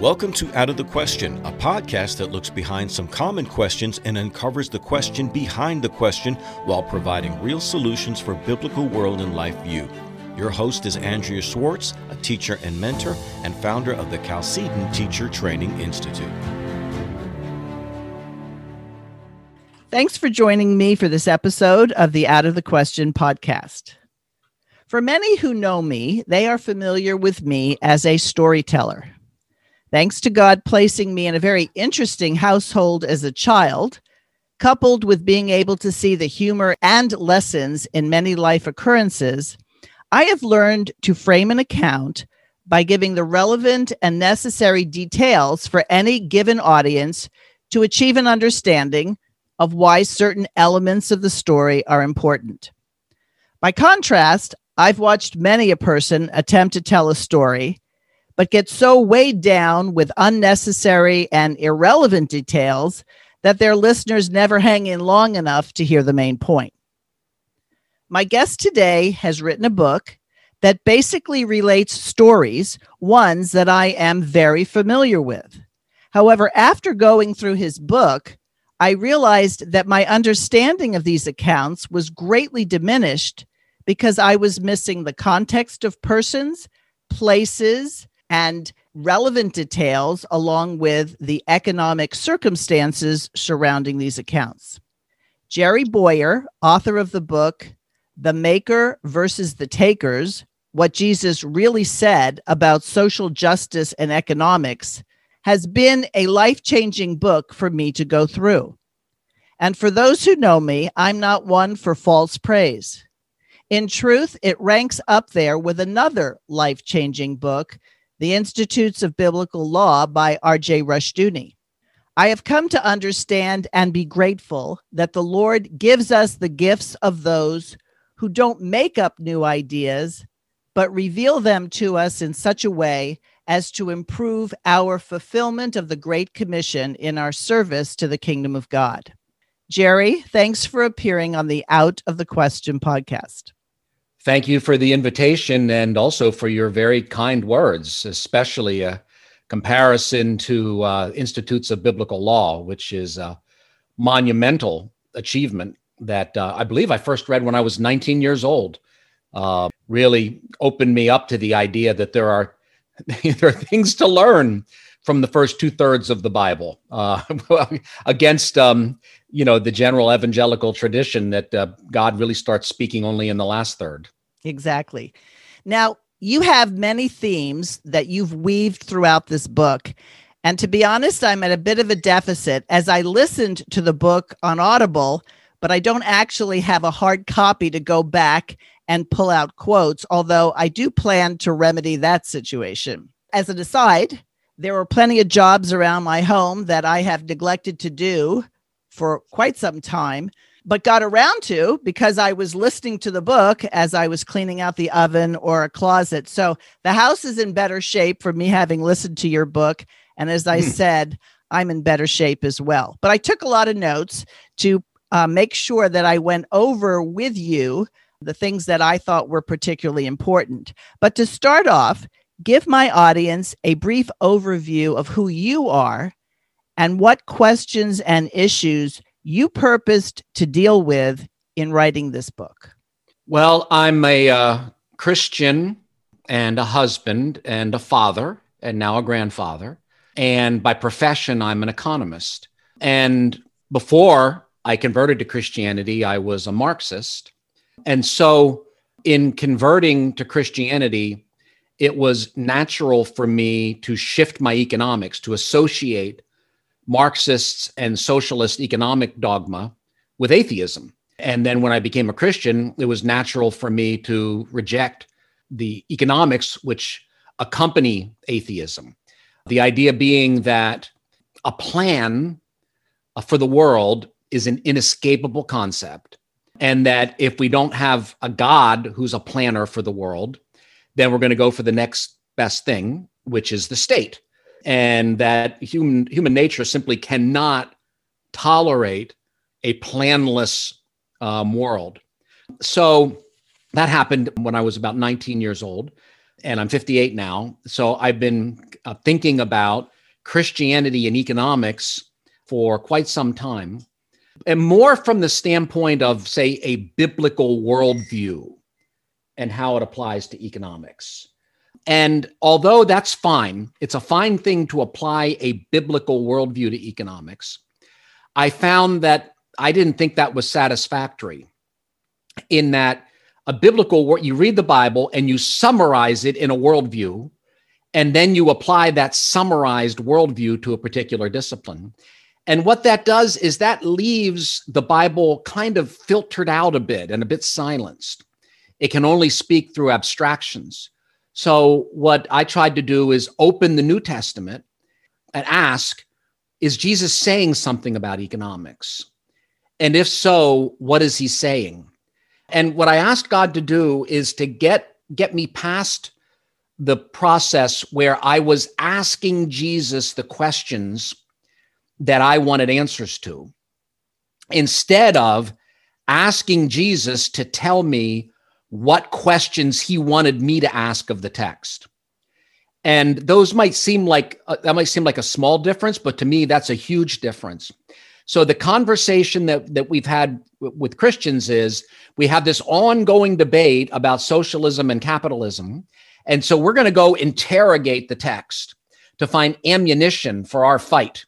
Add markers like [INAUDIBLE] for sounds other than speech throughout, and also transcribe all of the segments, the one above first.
Welcome to Out of the Question, a podcast that looks behind some common questions and uncovers the question behind the question while providing real solutions for biblical world and life view. Your host is Andrea Schwartz, a teacher and mentor and founder of the Chalcedon Teacher Training Institute. Thanks for joining me for this episode of the Out of the Question podcast. For many who know me, they are familiar with me as a storyteller. Thanks to God placing me in a very interesting household as a child, coupled with being able to see the humor and lessons in many life occurrences, I have learned to frame an account by giving the relevant and necessary details for any given audience to achieve an understanding of why certain elements of the story are important. By contrast, I've watched many a person attempt to tell a story, but get so weighed down with unnecessary and irrelevant details that their listeners never hang in long enough to hear the main point. My guest today has written a book that basically relates stories, ones that I am very familiar with. However, after going through his book, I realized that my understanding of these accounts was greatly diminished because I was missing the context of persons, places, and relevant details along with the economic circumstances surrounding these accounts. Jerry Bowyer, author of the book The Maker versus the Takers What Jesus Really Said About Social Justice and Economics, has been a life changing book for me to go through. And for those who know me, I'm not one for false praise. In truth, it ranks up there with another life changing book, The Institutes of Biblical Law by R.J. Rushdoony. I have come to understand and be grateful that the Lord gives us the gifts of those who don't make up new ideas, but reveal them to us in such a way as to improve our fulfillment of the Great Commission in our service to the kingdom of God. Jerry, thanks for appearing on the Out of the Question podcast. Thank you for the invitation and also for your very kind words, especially a comparison to uh, Institutes of Biblical Law, which is a monumental achievement that uh, I believe I first read when I was 19 years old. Uh, really opened me up to the idea that there are [LAUGHS] there are things to learn from the first two thirds of the Bible uh, [LAUGHS] against um, you know the general evangelical tradition that uh, God really starts speaking only in the last third. Exactly. Now you have many themes that you've weaved throughout this book. And to be honest, I'm at a bit of a deficit as I listened to the book on Audible, but I don't actually have a hard copy to go back and pull out quotes, although I do plan to remedy that situation. As an aside, there were plenty of jobs around my home that I have neglected to do for quite some time, but got around to because I was listening to the book as I was cleaning out the oven or a closet. So the house is in better shape for me having listened to your book. And as I hmm. said, I'm in better shape as well. But I took a lot of notes to uh, make sure that I went over with you the things that I thought were particularly important. But to start off, give my audience a brief overview of who you are and what questions and issues you purposed to deal with in writing this book. Well, I'm a uh, Christian and a husband and a father and now a grandfather. And by profession, I'm an economist. And before I converted to Christianity, I was a Marxist. And so, in converting to Christianity, it was natural for me to shift my economics to associate Marxists and socialist economic dogma with atheism. And then when I became a Christian, it was natural for me to reject the economics which accompany atheism. The idea being that a plan uh, for the world is an inescapable concept and that if we don't have a God who's a planner for the world, then we're going to go for the next best thing, which is the state. And that human human nature simply cannot tolerate a planless um, world. So that happened when I was about 19 years old. and I'm 58 now. So I've been uh, thinking about Christianity and economics for quite some time, and more from the standpoint of, say, a biblical worldview and how it applies to economics. And although that's fine, it's a fine thing to apply a biblical worldview to economics. I found that I didn't think that was satisfactory in that a biblical you read the Bible and you summarize it in a worldview, and then you apply that summarized worldview to a particular discipline. And what that does is that leaves the Bible kind of filtered out a bit and a bit silenced. It can only speak through abstractions. So, what I tried to do is open the New Testament and ask Is Jesus saying something about economics? And if so, what is he saying? And what I asked God to do is to get get me past the process where I was asking Jesus the questions that I wanted answers to instead of asking Jesus to tell me what questions he wanted me to ask of the text. And those might seem like uh, that might seem like a small difference, but to me that's a huge difference. So the conversation that that we've had w- with Christians is we have this ongoing debate about socialism and capitalism, and so we're going to go interrogate the text to find ammunition for our fight.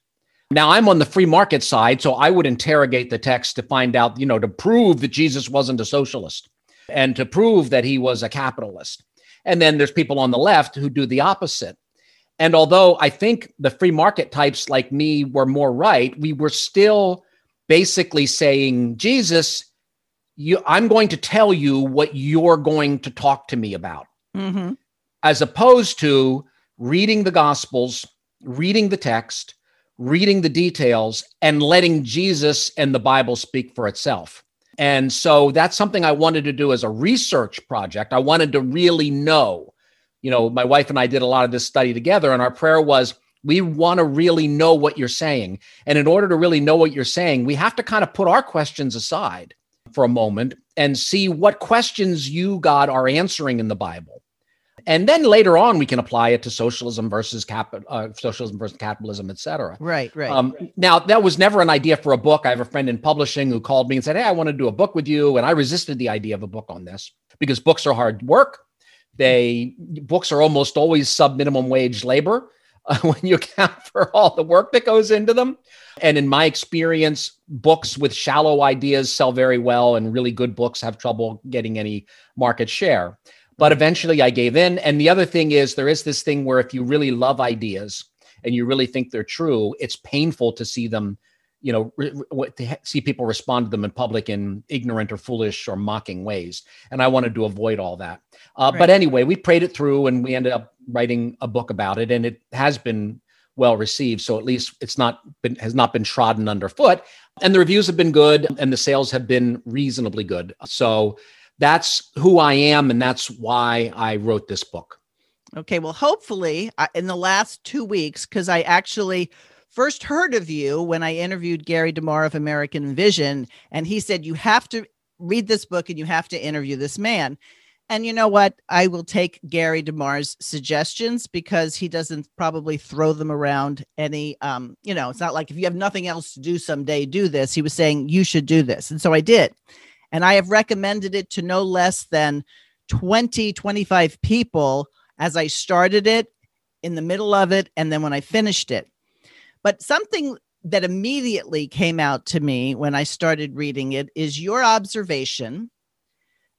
Now I'm on the free market side, so I would interrogate the text to find out, you know, to prove that Jesus wasn't a socialist and to prove that he was a capitalist. And then there's people on the left who do the opposite. And although I think the free market types like me were more right, we were still basically saying, Jesus, you, I'm going to tell you what you're going to talk to me about, mm-hmm. as opposed to reading the Gospels, reading the text, reading the details, and letting Jesus and the Bible speak for itself. And so that's something I wanted to do as a research project. I wanted to really know. You know, my wife and I did a lot of this study together, and our prayer was we want to really know what you're saying. And in order to really know what you're saying, we have to kind of put our questions aside for a moment and see what questions you, God, are answering in the Bible. And then later on, we can apply it to socialism versus cap, uh, socialism versus capitalism, et cetera. Right, right, um, right. Now, that was never an idea for a book. I have a friend in publishing who called me and said, "Hey, I want to do a book with you," and I resisted the idea of a book on this because books are hard work. They books are almost always sub minimum wage labor uh, [LAUGHS] when you account for all the work that goes into them. And in my experience, books with shallow ideas sell very well, and really good books have trouble getting any market share. But eventually I gave in. And the other thing is, there is this thing where if you really love ideas and you really think they're true, it's painful to see them, you know, re- re- to see people respond to them in public in ignorant or foolish or mocking ways. And I wanted to avoid all that. Uh, right. But anyway, we prayed it through and we ended up writing a book about it. And it has been well received. So at least it's not been has not been trodden underfoot. And the reviews have been good and the sales have been reasonably good. So that's who I am, and that's why I wrote this book. Okay, well, hopefully, in the last two weeks, because I actually first heard of you when I interviewed Gary DeMar of American Vision, and he said, You have to read this book and you have to interview this man. And you know what? I will take Gary DeMar's suggestions because he doesn't probably throw them around any um, you know, it's not like if you have nothing else to do someday, do this. He was saying you should do this. And so I did. And I have recommended it to no less than 20, 25 people as I started it, in the middle of it, and then when I finished it. But something that immediately came out to me when I started reading it is your observation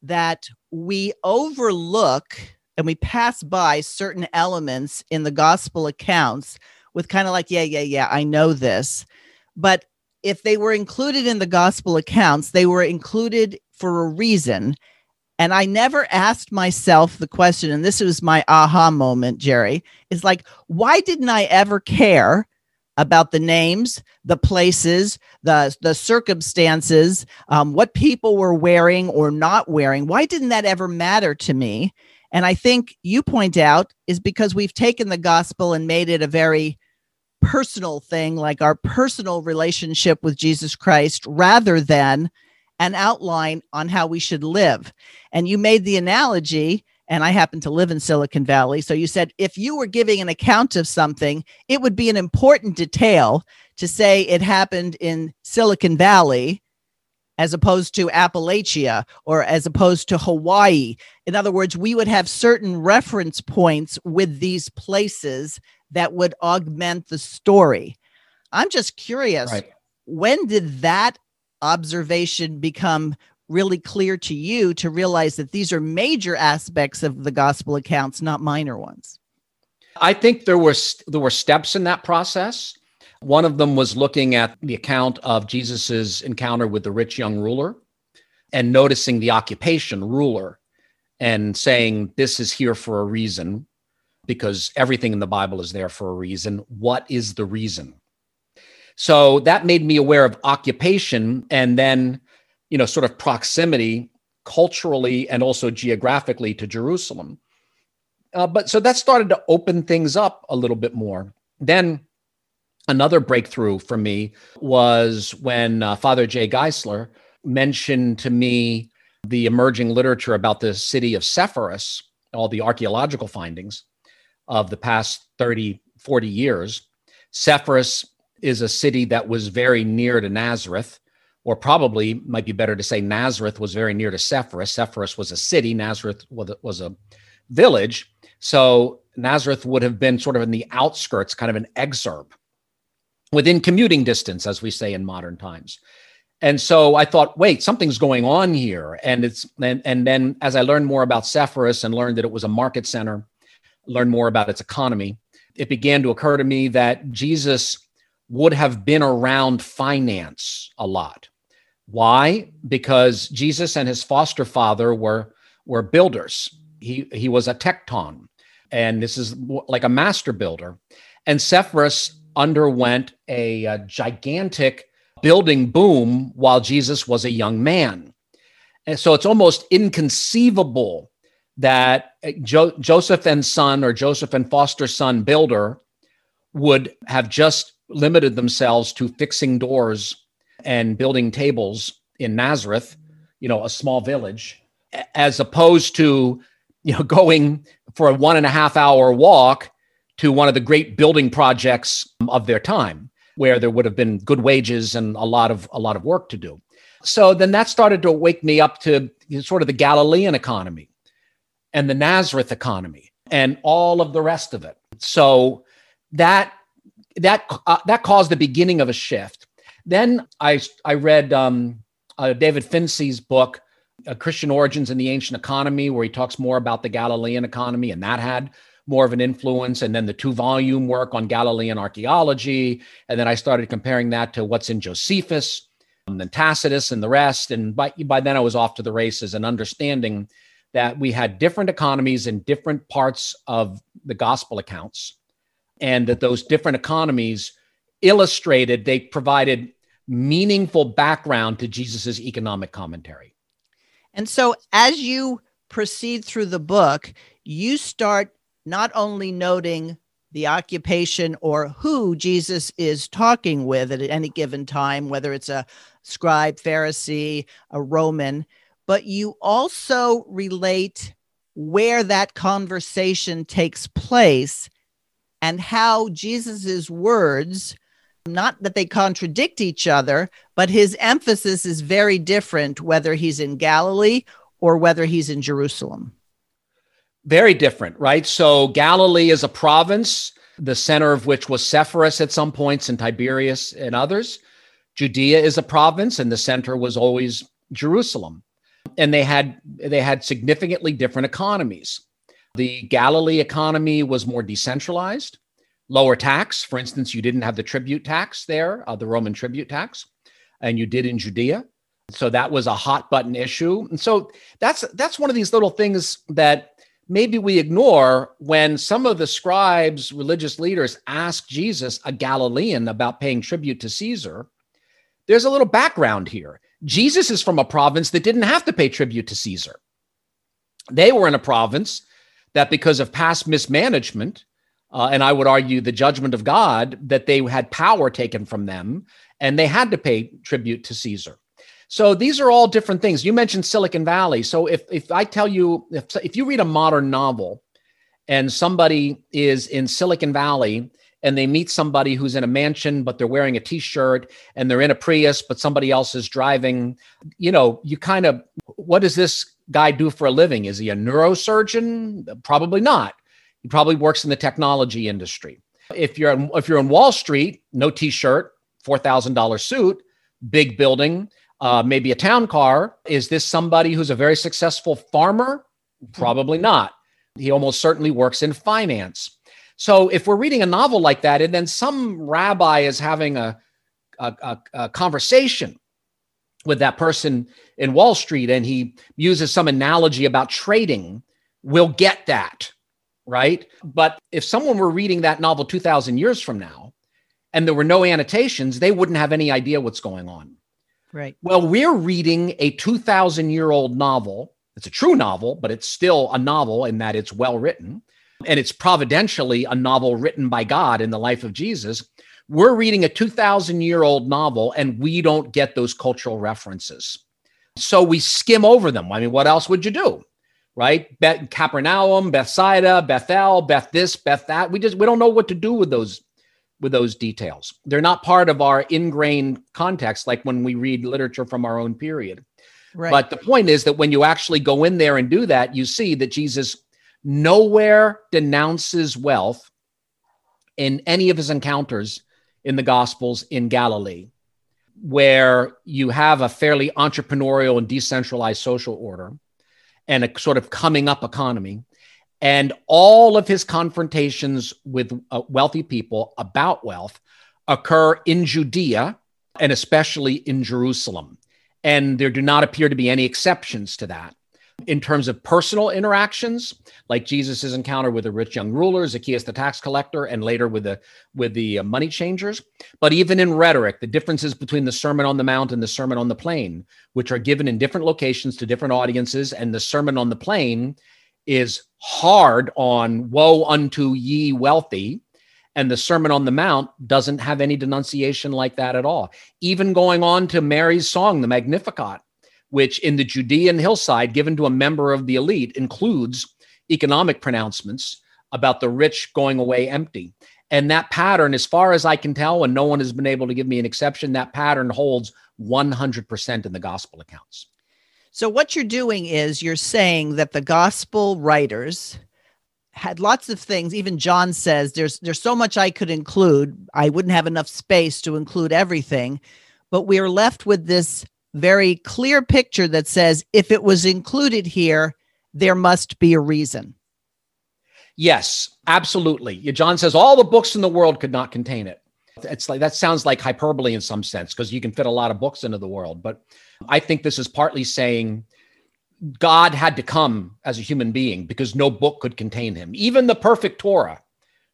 that we overlook and we pass by certain elements in the gospel accounts with kind of like, yeah, yeah, yeah, I know this. But if they were included in the gospel accounts, they were included for a reason. And I never asked myself the question, and this was my aha moment, Jerry, is like, why didn't I ever care about the names, the places, the, the circumstances, um, what people were wearing or not wearing? Why didn't that ever matter to me? And I think you point out is because we've taken the gospel and made it a very personal thing, like our personal relationship with Jesus Christ, rather than an outline on how we should live. And you made the analogy, and I happen to live in Silicon Valley. So you said if you were giving an account of something, it would be an important detail to say it happened in Silicon Valley as opposed to Appalachia or as opposed to Hawaii. In other words, we would have certain reference points with these places that would augment the story. I'm just curious right. when did that observation become really clear to you to realize that these are major aspects of the gospel accounts, not minor ones? I think there were there were steps in that process. One of them was looking at the account of Jesus's encounter with the rich young ruler and noticing the occupation ruler and saying this is here for a reason because everything in the Bible is there for a reason. What is the reason? So that made me aware of occupation and then, you know, sort of proximity culturally and also geographically to Jerusalem. Uh, but so that started to open things up a little bit more. Then another breakthrough for me was when uh, Father Jay Geisler mentioned to me the emerging literature about the city of Sepphoris, all the archaeological findings of the past 30, 40 years. Sepphoris is a city that was very near to Nazareth, or probably might be better to say Nazareth was very near to Sepphoris. Sepphoris was a city, Nazareth was a village. So Nazareth would have been sort of in the outskirts, kind of an exurb within commuting distance, as we say in modern times. And so I thought, wait, something's going on here. And it's and, and then as I learned more about Sepphoris and learned that it was a market center, learned more about its economy, it began to occur to me that Jesus would have been around finance a lot. Why? Because Jesus and his foster father were were builders. He he was a tekton, and this is like a master builder. And Sepphoris underwent a, a gigantic building boom while Jesus was a young man. And so it's almost inconceivable that eh, jo- Joseph and son or Joseph and foster son builder would have just limited themselves to fixing doors and building tables in Nazareth, you know, a small village, as opposed to, you know, [LAUGHS] going for a one and a half hour walk to one of the great building projects of their time where there would have been good wages and a lot of a lot of work to do. So then that started to wake me up to sort of the galilean economy and the nazareth economy and all of the rest of it so that that uh, that caused the beginning of a shift then i i read um, uh, david fiensy's book uh, christian origins in the ancient economy where he talks more about the galilean economy and that had more of an influence. And then the two volume work on Galilean archaeology. And then I started comparing that to what's in Josephus and then Tacitus and the rest. And by, by then I was off to the races and understanding that we had different economies in different parts of the gospel accounts. And that those different economies illustrated, they provided meaningful background to Jesus's economic commentary. And so as you proceed through the book, you start not only noting the occupation or who Jesus is talking with at any given time, whether it's a scribe, Pharisee, a Roman, but you also relate where that conversation takes place and how Jesus's words not that they contradict each other, but his emphasis is very different whether he's in Galilee or whether he's in Jerusalem. Very different, right? So Galilee is a province, the center of which was Sepphoris at some points and Tiberias and others. Judea is a province, and the center was always Jerusalem. And they had they had significantly different economies. The Galilee economy was more decentralized, lower tax. For instance, you didn't have the tribute tax there, uh, the Roman tribute tax, and you did in Judea. So that was a hot button issue. And so that's that's one of these little things that maybe we ignore when some of the scribes, religious leaders ask Jesus, a Galilean, about paying tribute to Caesar. There's a little background here. Jesus is from a province that didn't have to pay tribute to Caesar. They were in a province that, because of past mismanagement, uh, and I would argue the judgment of God, that they had power taken from them and they had to pay tribute to Caesar. So these are all different things. You mentioned Silicon Valley. So if if I tell you if if you read a modern novel and somebody is in Silicon Valley and they meet somebody who's in a mansion but they're wearing a t-shirt and they're in a Prius but somebody else is driving, you know, you kind of what does this guy do for a living? Is he a neurosurgeon? Probably not. He probably works in the technology industry. If you're in, if you're in Wall Street, no t-shirt, four thousand dollar suit, big building, uh, maybe a town car. Is this somebody who's a very successful farmer? Probably not. He almost certainly works in finance. So if we're reading a novel like that, and then some rabbi is having a, a, a, a conversation with that person in Wall Street and he uses some analogy about trading, we'll get that, right? But if someone were reading that novel 2,000 years from now and there were no annotations, they wouldn't have any idea what's going on. Right. Well, we're reading a 2,000 year old novel. It's a true novel, but it's still a novel in that it's well written. And it's providentially a novel written by God in the life of Jesus. We're reading a 2,000 year old novel and we don't get those cultural references. So we skim over them. I mean, what else would you do? Right? Beth, Capernaum, Bethsaida, Bethel, Beth this, Beth that. We just we don't know what to do with those with those details. They're not part of our ingrained context, like when we read literature from our own period. Right. But the point is that when you actually go in there and do that, you see that Jesus nowhere denounces wealth in any of his encounters in the Gospels in Galilee, where you have a fairly entrepreneurial and decentralized social order and a sort of coming up economy. And all of his confrontations with uh, wealthy people about wealth occur in Judea and especially in Jerusalem. And there do not appear to be any exceptions to that. In terms of personal interactions, like Jesus' encounter with the rich young ruler, Zacchaeus the tax collector, and later with the with the uh, money changers, but even in rhetoric, the differences between the Sermon on the Mount and the Sermon on the Plain, which are given in different locations to different audiences, and the Sermon on the Plain is hard on woe unto ye wealthy. And the Sermon on the Mount doesn't have any denunciation like that at all. Even going on to Mary's song, the Magnificat, which in the Judean hillside, given to a member of the elite, includes economic pronouncements about the rich going away empty. And that pattern, as far as I can tell, and no one has been able to give me an exception, that pattern holds 100% in the gospel accounts. So what you're doing is you're saying that the gospel writers had lots of things even John says there's there's so much I could include I wouldn't have enough space to include everything but we are left with this very clear picture that says if it was included here there must be a reason. Yes, absolutely. John says all the books in the world could not contain it. It's like that sounds like hyperbole in some sense because you can fit a lot of books into the world, but I think this is partly saying God had to come as a human being because no book could contain him. Even the perfect Torah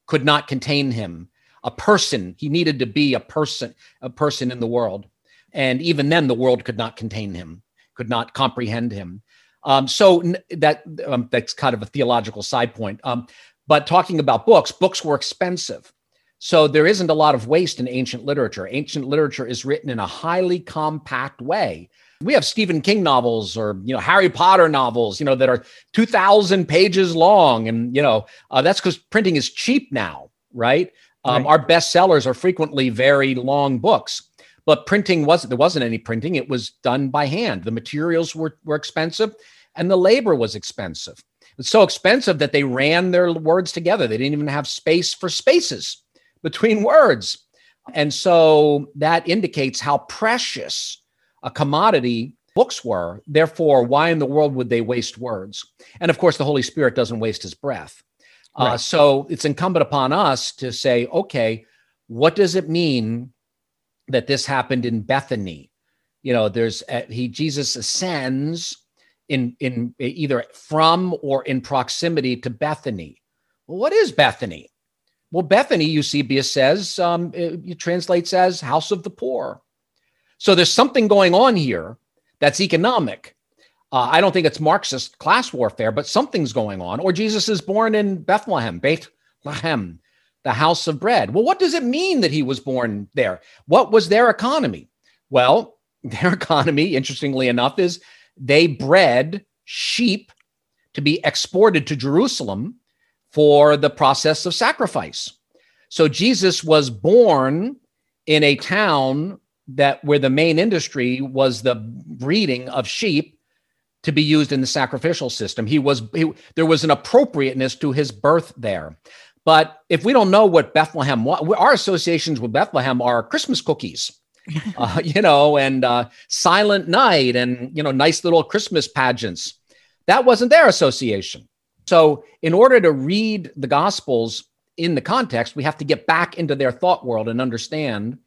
could not contain him. A person, he needed to be a person, a person in the world. And even then, the world could not contain him, could not comprehend him. Um, so that um, that's kind of a theological side point. Um, but talking about books, books were expensive. So there isn't a lot of waste in ancient literature. Ancient literature is written in a highly compact way. We have Stephen King novels or you know Harry Potter novels, you know that are 2000 pages long and you know uh, that's cuz printing is cheap now, right? Um, right? Our bestsellers are frequently very long books. But printing wasn't there wasn't any printing, it was done by hand. The materials were were expensive and the labor was expensive. It's so expensive that they ran their words together. They didn't even have space for spaces between [LAUGHS] words. And so that indicates how precious a commodity books were. Therefore, why in the world would they waste words? And of course, the Holy Spirit doesn't waste his breath. Uh, right. Uh, so it's incumbent upon us to say, okay, what does it mean that this happened in Bethany? You know, there's uh, he Jesus ascends in in either from or in proximity to Bethany. Well, what is Bethany? Well, Bethany, Eusebius says, um, it, it translates as house of the poor. So there's something going on here that's economic. Uh, I don't think it's Marxist class warfare, but something's going on. Or Jesus is born in Bethlehem, Bethlehem, the house of bread. Well, what does it mean that he was born there? What was their economy? Well, [LAUGHS] their economy, interestingly enough, is they bred sheep to be exported to Jerusalem for the process of sacrifice. So Jesus was born in a town that where the main industry was the breeding of sheep to be used in the sacrificial system. He was he, there was an appropriateness to his birth there. But if we don't know what Bethlehem was, our associations with Bethlehem are Christmas cookies, [LAUGHS] uh, you know, and uh, Silent Night, and you know, nice little Christmas pageants. That wasn't their association. So, in order to read the Gospels in the context, we have to get back into their thought world and understand,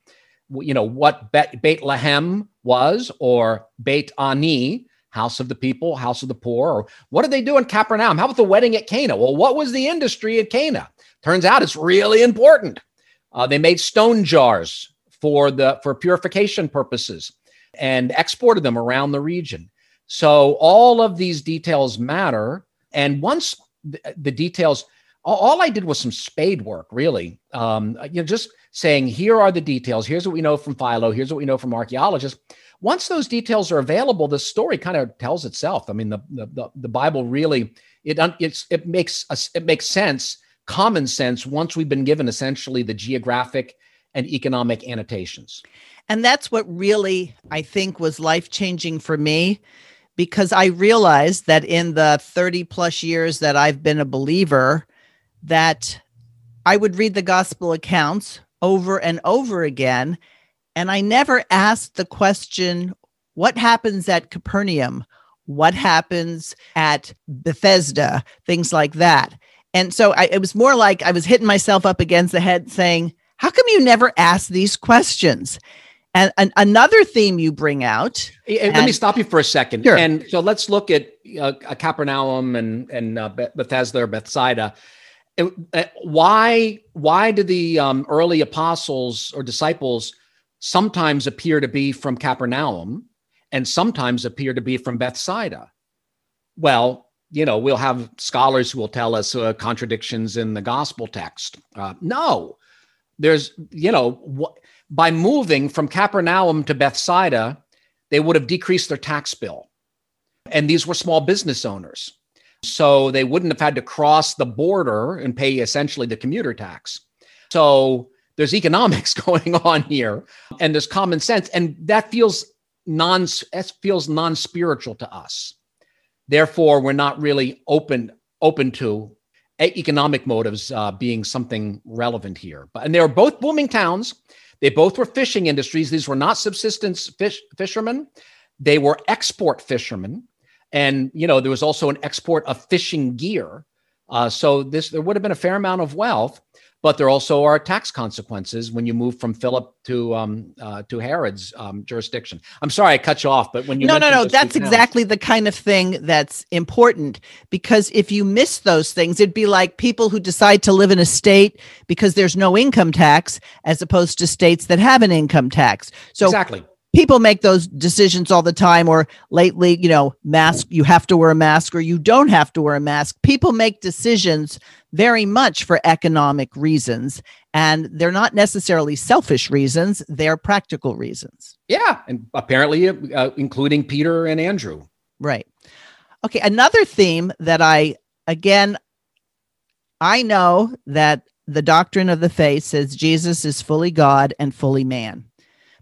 you know, what Bethlehem was or Beit Ani, house of the people, house of the poor, or what did they do in Capernaum? How about the wedding at Cana? Well, what was the industry at Cana? Turns out it's really important. Uh, they made stone jars for the for purification purposes and exported them around the region. So all of these details matter. And once the, details all I did was some spade work, really. Um, you know, just saying, here are the details. Here's what we know from Philo. Here's what we know from archaeologists. Once those details are available, the story kind of tells itself. I mean, the the, the Bible really it it makes us it makes sense, common sense, once we've been given essentially the geographic and economic annotations. And that's what really I think was life changing for me because I realized that in the 30 plus years that I've been a believer, that I would read the gospel accounts over and over again. And I never asked the question, what happens at Capernaum? What happens at Bethesda? Things like that. And so I, it was more like I was hitting myself up against the head saying, how come you never ask these questions? And, and another theme you bring out. Let and, me stop you for a second. Sure. And so let's look at uh, Capernaum and, and uh, Bethesda or Bethsaida it, uh, why why do the um, early apostles or disciples sometimes appear to be from Capernaum and sometimes appear to be from Bethsaida? Well, you know, we'll have scholars who will tell us uh, contradictions in the gospel text. Uh, no, there's, you know, wh- by moving from Capernaum to Bethsaida, they would have decreased their tax bill. And these were small business owners. So they wouldn't have had to cross the border and pay essentially the commuter tax. So there's economics [LAUGHS] going on here and there's common sense. And that feels non, that feels non-spiritual to us. Therefore, we're not really open open to economic motives uh, being something relevant here. But and they were both booming towns. They both were fishing industries. These were not subsistence fish, fishermen. They were export fishermen and you know there was also an export of fishing gear. Uh, so this there would have been a fair amount of wealth, but there also are tax consequences when you move from Philip to um, uh, to Herod's um, jurisdiction. I'm sorry I cut you off, but when you no no no, that's exactly the kind of thing that's important because if you miss those things, it'd be like people who decide to live in a state because there's no income tax, as opposed to states that have an income tax. So exactly people make those decisions all the time or lately you know mask you have to wear a mask or you don't have to wear a mask. People make decisions very much for economic reasons and they're not necessarily selfish reasons they're practical reasons. Yeah and apparently uh, including peter and andrew. Right. Okay another theme that i again i know that the doctrine of the faith says jesus is fully god and fully man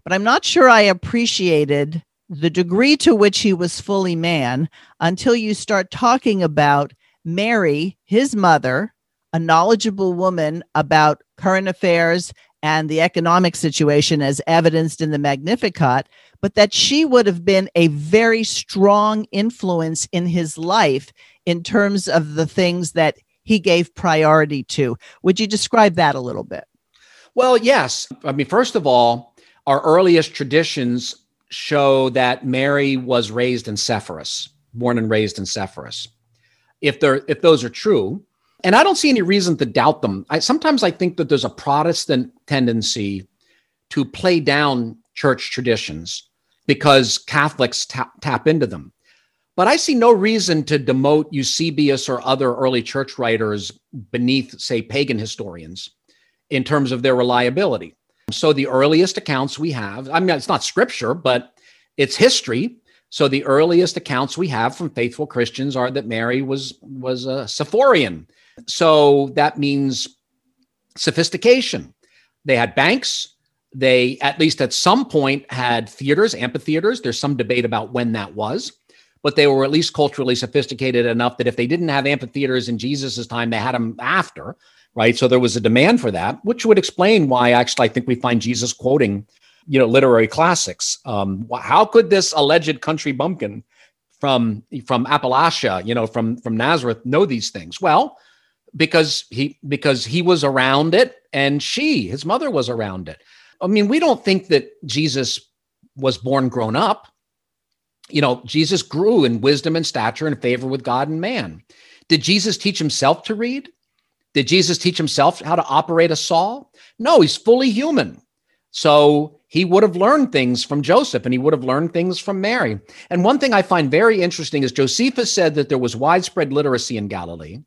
but I'm not sure I appreciated the degree to which he was fully man until you start talking about Mary, his mother, a knowledgeable woman about current affairs and the economic situation as evidenced in the Magnificat, but that she would have been a very strong influence in his life in terms of the things that he gave priority to. Would you describe that a little bit? Well, yes. I mean, first of all, our earliest traditions show that Mary was raised in Sepphoris, born and raised in Sepphoris. If they're if those are true, and I don't see any reason to doubt them. I sometimes I think that there's a Protestant tendency to play down church traditions because Catholics tap, tap into them. But I see no reason to demote Eusebius or other early church writers beneath, say, pagan historians in terms of their reliability. So the earliest accounts we have, I mean, it's not scripture, but it's history. So the earliest accounts we have from faithful Christians are that Mary was was a Sepphorian. So that means sophistication. They had banks. They, at least at some point, had theaters, amphitheaters. There's some debate about when that was, but they were at least culturally sophisticated enough that if they didn't have amphitheaters in Jesus's time, they had them after, right? So there was a demand for that, which would explain why actually I think we find Jesus quoting, you know, literary classics. Um, how could this alleged country bumpkin from from Appalachia, you know, from from Nazareth, know these things? Well, because he because he was around it and she his mother was around it i mean we don't think that jesus was born grown up you know jesus grew in wisdom and stature and favor with god and man did jesus teach himself to read did jesus teach himself how to operate a saw no he's fully human so he would have learned things from joseph and he would have learned things from mary and one thing i find very interesting is josephus said that there was widespread literacy in galilee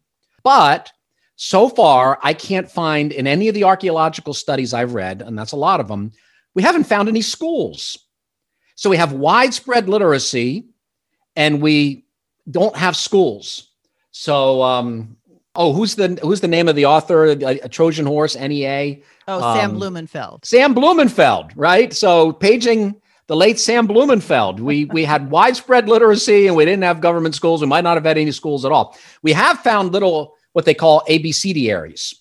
but so far, I can't find in any of the archaeological studies I've read, and that's a lot of them, we haven't found any schools. So we have widespread literacy and we don't have schools. So, um, oh, who's the who's the name of the author? A, a Trojan Horse, NEA. Oh, Sam um, Blumenfeld. Sam Blumenfeld, right? So paging the late Sam Blumenfeld. We we had [LAUGHS] widespread literacy and we didn't have government schools. We might not have had any schools at all. We have found little what they call ABCDaries,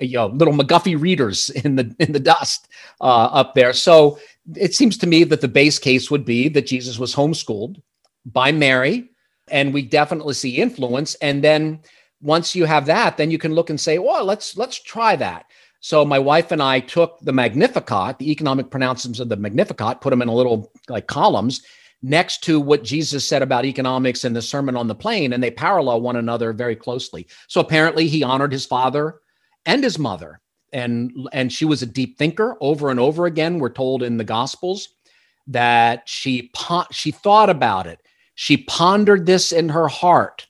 you know, little McGuffey readers in the in the dust uh, up there. So it seems to me that the base case would be that Jesus was homeschooled by Mary, and we definitely see influence. And then once you have that, then you can look and say, well, let's let's try that. So my wife and I took the Magnificat, the economic pronouncements of the Magnificat, put them in a little like columns, next to what Jesus said about economics in the Sermon on the Plain, and they parallel one another very closely. So apparently, he honored his father and his mother, and and she was a deep thinker. Over and over again, we're told in the Gospels that she she thought about it. She pondered this in her heart.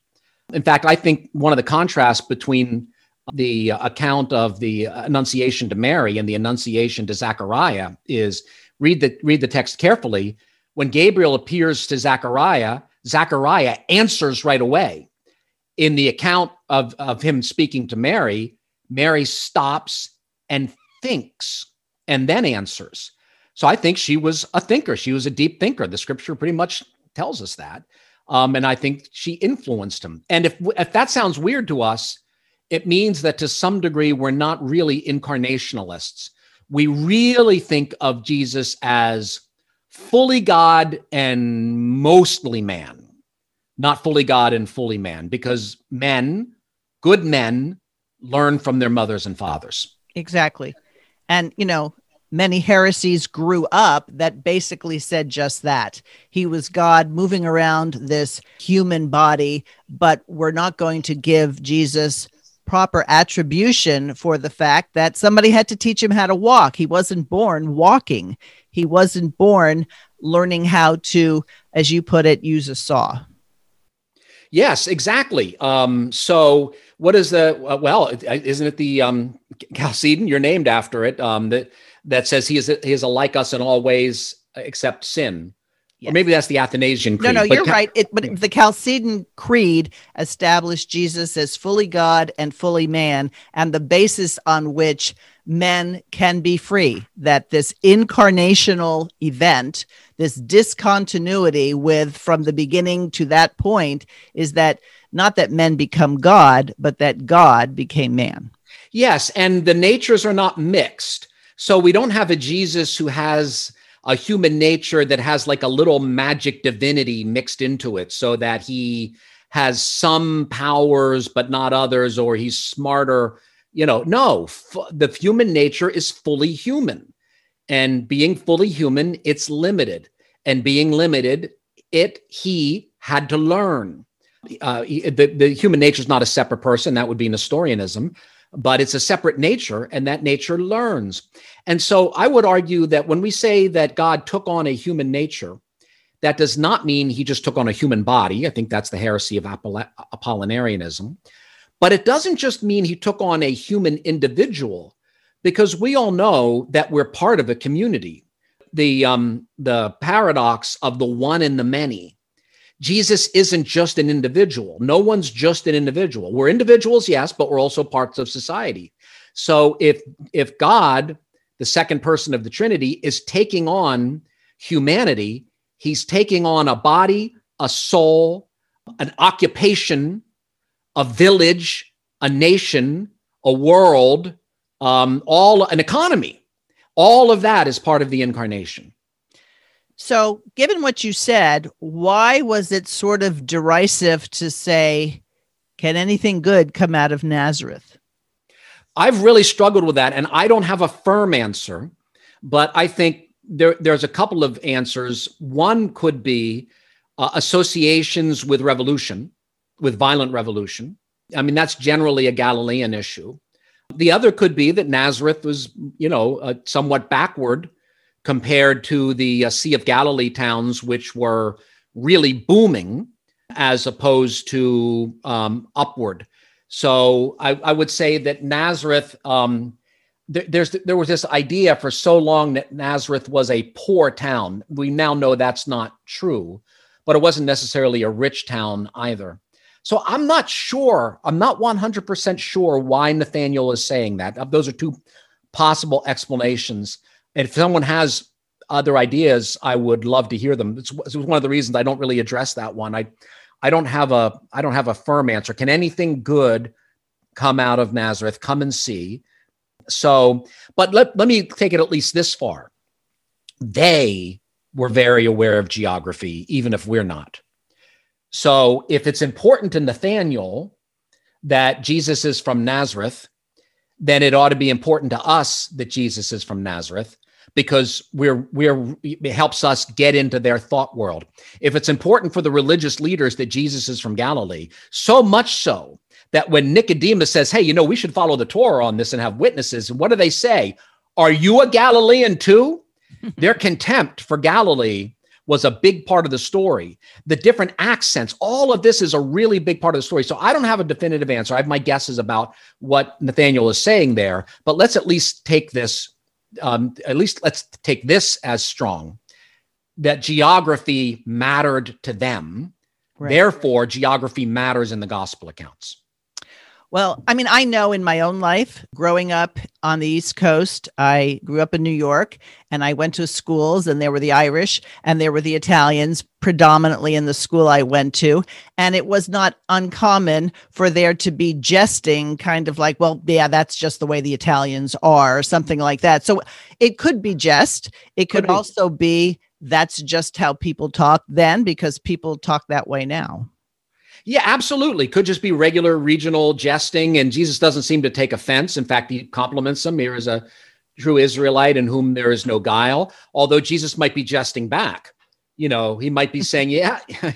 In fact, I think one of the contrasts between the account of the Annunciation to Mary and the Annunciation to Zechariah is read the read the text carefully when Gabriel appears to Zechariah, Zechariah answers right away. In the account of, of him speaking to Mary, Mary stops and thinks and then answers. So I think she was a thinker. She was a deep thinker. The scripture pretty much tells us that. Um, and I think she influenced him. And if, if that sounds weird to us, it means that to some degree, we're not really incarnationalists. We really think of Jesus as fully God and mostly man, not fully God and fully man, because men, good men, learn from their mothers and fathers. Exactly. And, you know, many heresies grew up that basically said just that. He was God moving around this human body, but we're not going to give Jesus proper attribution for the fact that somebody had to teach him how to walk. He wasn't born walking. He wasn't born learning how to, as you put it, use a saw. Yes, exactly. Um, so, what is the uh, well? Isn't it the um, Chalcedon? You're named after it. Um, that says he is a, he is a like us in all ways except sin. Yes. Or maybe that's the Athanasian Creed. No, no, you're Cal- right. It, but the Chalcedon Creed established Jesus as fully God and fully man, and the basis on which men can be free. That this incarnational event, this discontinuity with from the beginning to that point, is that not that men become God, but that God became man. Yes, and the natures are not mixed. So we don't have a Jesus who has a human nature that has like a little magic divinity mixed into it so that he has some powers but not others or he's smarter. You know no f- the human nature is fully human. And being fully human it's limited. And being limited it he had to learn. Uh, the, the human nature is not a separate person. That would be nestorianism but it's a separate nature and that nature learns. And so I would argue that when we say that God took on a human nature, that does not mean he just took on a human body. I think that's the heresy of Apollinarianism. But it doesn't just mean he took on a human individual, because we all know that we're part of a community. the um the paradox of the one and the many. Jesus isn't just an individual. No one's just an individual. We're individuals, yes, but we're also parts of society. So if if God, the second person of the Trinity, is taking on humanity, he's taking on a body, a soul, an occupation, a village, a nation, a world, um, all an economy. All of that is part of the incarnation. So, given what you said, why was it sort of derisive to say, can anything good come out of Nazareth? I've really struggled with that, and I don't have a firm answer, but I think there, there's a couple of answers. One could be uh, associations with revolution, with violent revolution. I mean, that's generally a Galilean issue. The other could be that Nazareth was, you know, uh, somewhat backward compared to the uh, Sea of Galilee towns, which were really booming as opposed to um, upward. So I, I, would say that Nazareth, um, there, there's there was this idea for so long that Nazareth was a poor town. We now know that's not true, but it wasn't necessarily a rich town either. So I'm not sure. I'm not 100% sure why Nathaniel is saying that. Those are two possible explanations. And if someone has other ideas, I would love to hear them. It's, it's one of the reasons I don't really address that one. I, I don't have a, I don't have a firm answer. Can anything good come out of Nazareth? Come and see. So, but let, let me take it at least this far. They were very aware of geography, even if we're not. So if it's important to Nathaniel that Jesus is from Nazareth, then it ought to be important to us that Jesus is from Nazareth because we're we're it helps us get into their thought world. If it's important for the religious leaders that Jesus is from Galilee, so much so that when Nicodemus says, "Hey, you know, we should follow the Torah on this and have witnesses," and what do they say? Are you a Galilean too? [LAUGHS] Their contempt for Galilee was a big part of the story. The different accents, all of this is a really big part of the story. So I don't have a definitive answer. I have my guesses about what Nathaniel is saying there, but let's at least take this, um, at least let's take this as strong that geography mattered to them. Right. Therefore, geography matters in the gospel accounts. Well, I mean, I know in my own life, growing up on the East Coast, I grew up in New York and I went to schools, and there were the Irish and there were the Italians predominantly in the school I went to. And it was not uncommon for there to be jesting, kind of like, well, yeah, that's just the way the Italians are, or something like that. So it could be jest. It could, could also be that's just how people talk then because people talk that way now. Yeah, absolutely. Could just be regular regional jesting, and Jesus doesn't seem to take offense. In fact, he compliments him here as a true Israelite in whom there is no guile. Although Jesus might be jesting back, you know, he might be saying, "Yeah, [LAUGHS]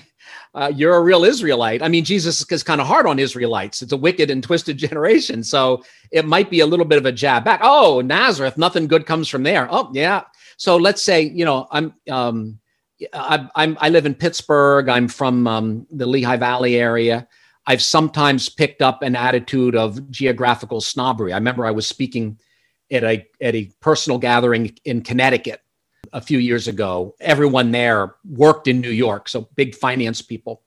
uh, you're a real Israelite." I mean, Jesus is kind of hard on Israelites. It's a wicked and twisted [LAUGHS] generation, so it might be a little bit of a jab back. Oh, Nazareth, nothing good comes from there. Oh, yeah. So let's say, you know, I'm. Um, I, I'm, I live in Pittsburgh. I'm from um, the Lehigh Valley area. I've sometimes picked up an attitude of geographical snobbery. I remember I was speaking at a at a personal gathering in Connecticut a few years ago. Everyone there worked in New York, so big finance people.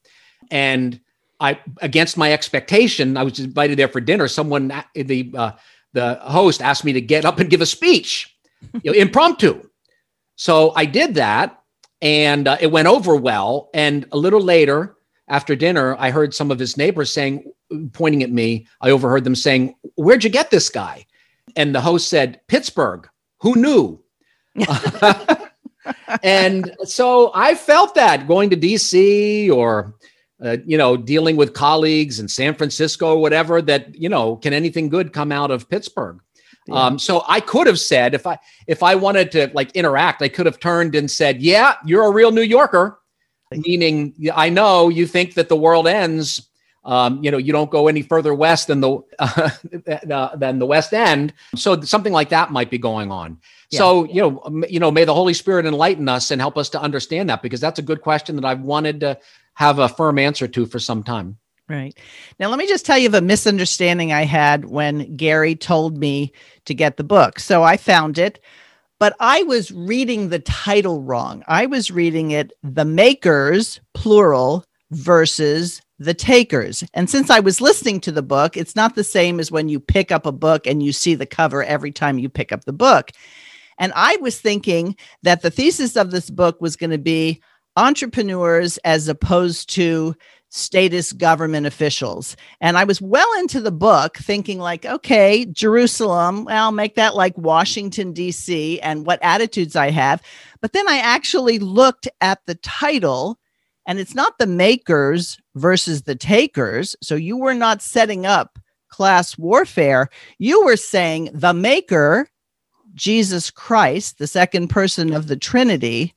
And I, against my expectation, I was invited there for dinner. Someone, the uh, the host, asked me to get up and give a speech, you know, impromptu. So I did that, and uh, it went over well. And a little later, after dinner, I heard some of his neighbors saying, pointing at me, I overheard them saying, Where'd you get this guy? And the host said, Pittsburgh. Who knew? [LAUGHS] and so I felt that going to DC or, uh, you know, dealing with colleagues in San Francisco or whatever, that, you know, can anything good come out of Pittsburgh? Yeah. Um, so I could have said if I if I wanted to like interact, I could have turned and said, "Yeah, you're a real New Yorker," meaning I know you think that the world ends. Um, you know, you don't go any further west than the [LAUGHS] uh, than the West End. So something like that might be going on. Yeah. So you know, you know, may the Holy Spirit enlighten us and help us to understand that because that's a good question that I've wanted to have a firm answer to for some time. Right. Now, let me just tell you of a misunderstanding I had when Gary told me to get the book. So I found it, but I was reading the title wrong. I was reading it the makers, plural, versus the takers. And since I was listening to the book, it's not the same as when you pick up a book and you see the cover every time you pick up the book. And I was thinking that the thesis of this book was going to be entrepreneurs as opposed to status government officials. And I was well into the book thinking, like, okay, Jerusalem, I'll make that like Washington, D.C., and what attitudes I have. But then I actually looked at the title and it's not the makers versus the takers. So you were not setting up class warfare. You were saying the maker, Jesus Christ, the second person of the Trinity,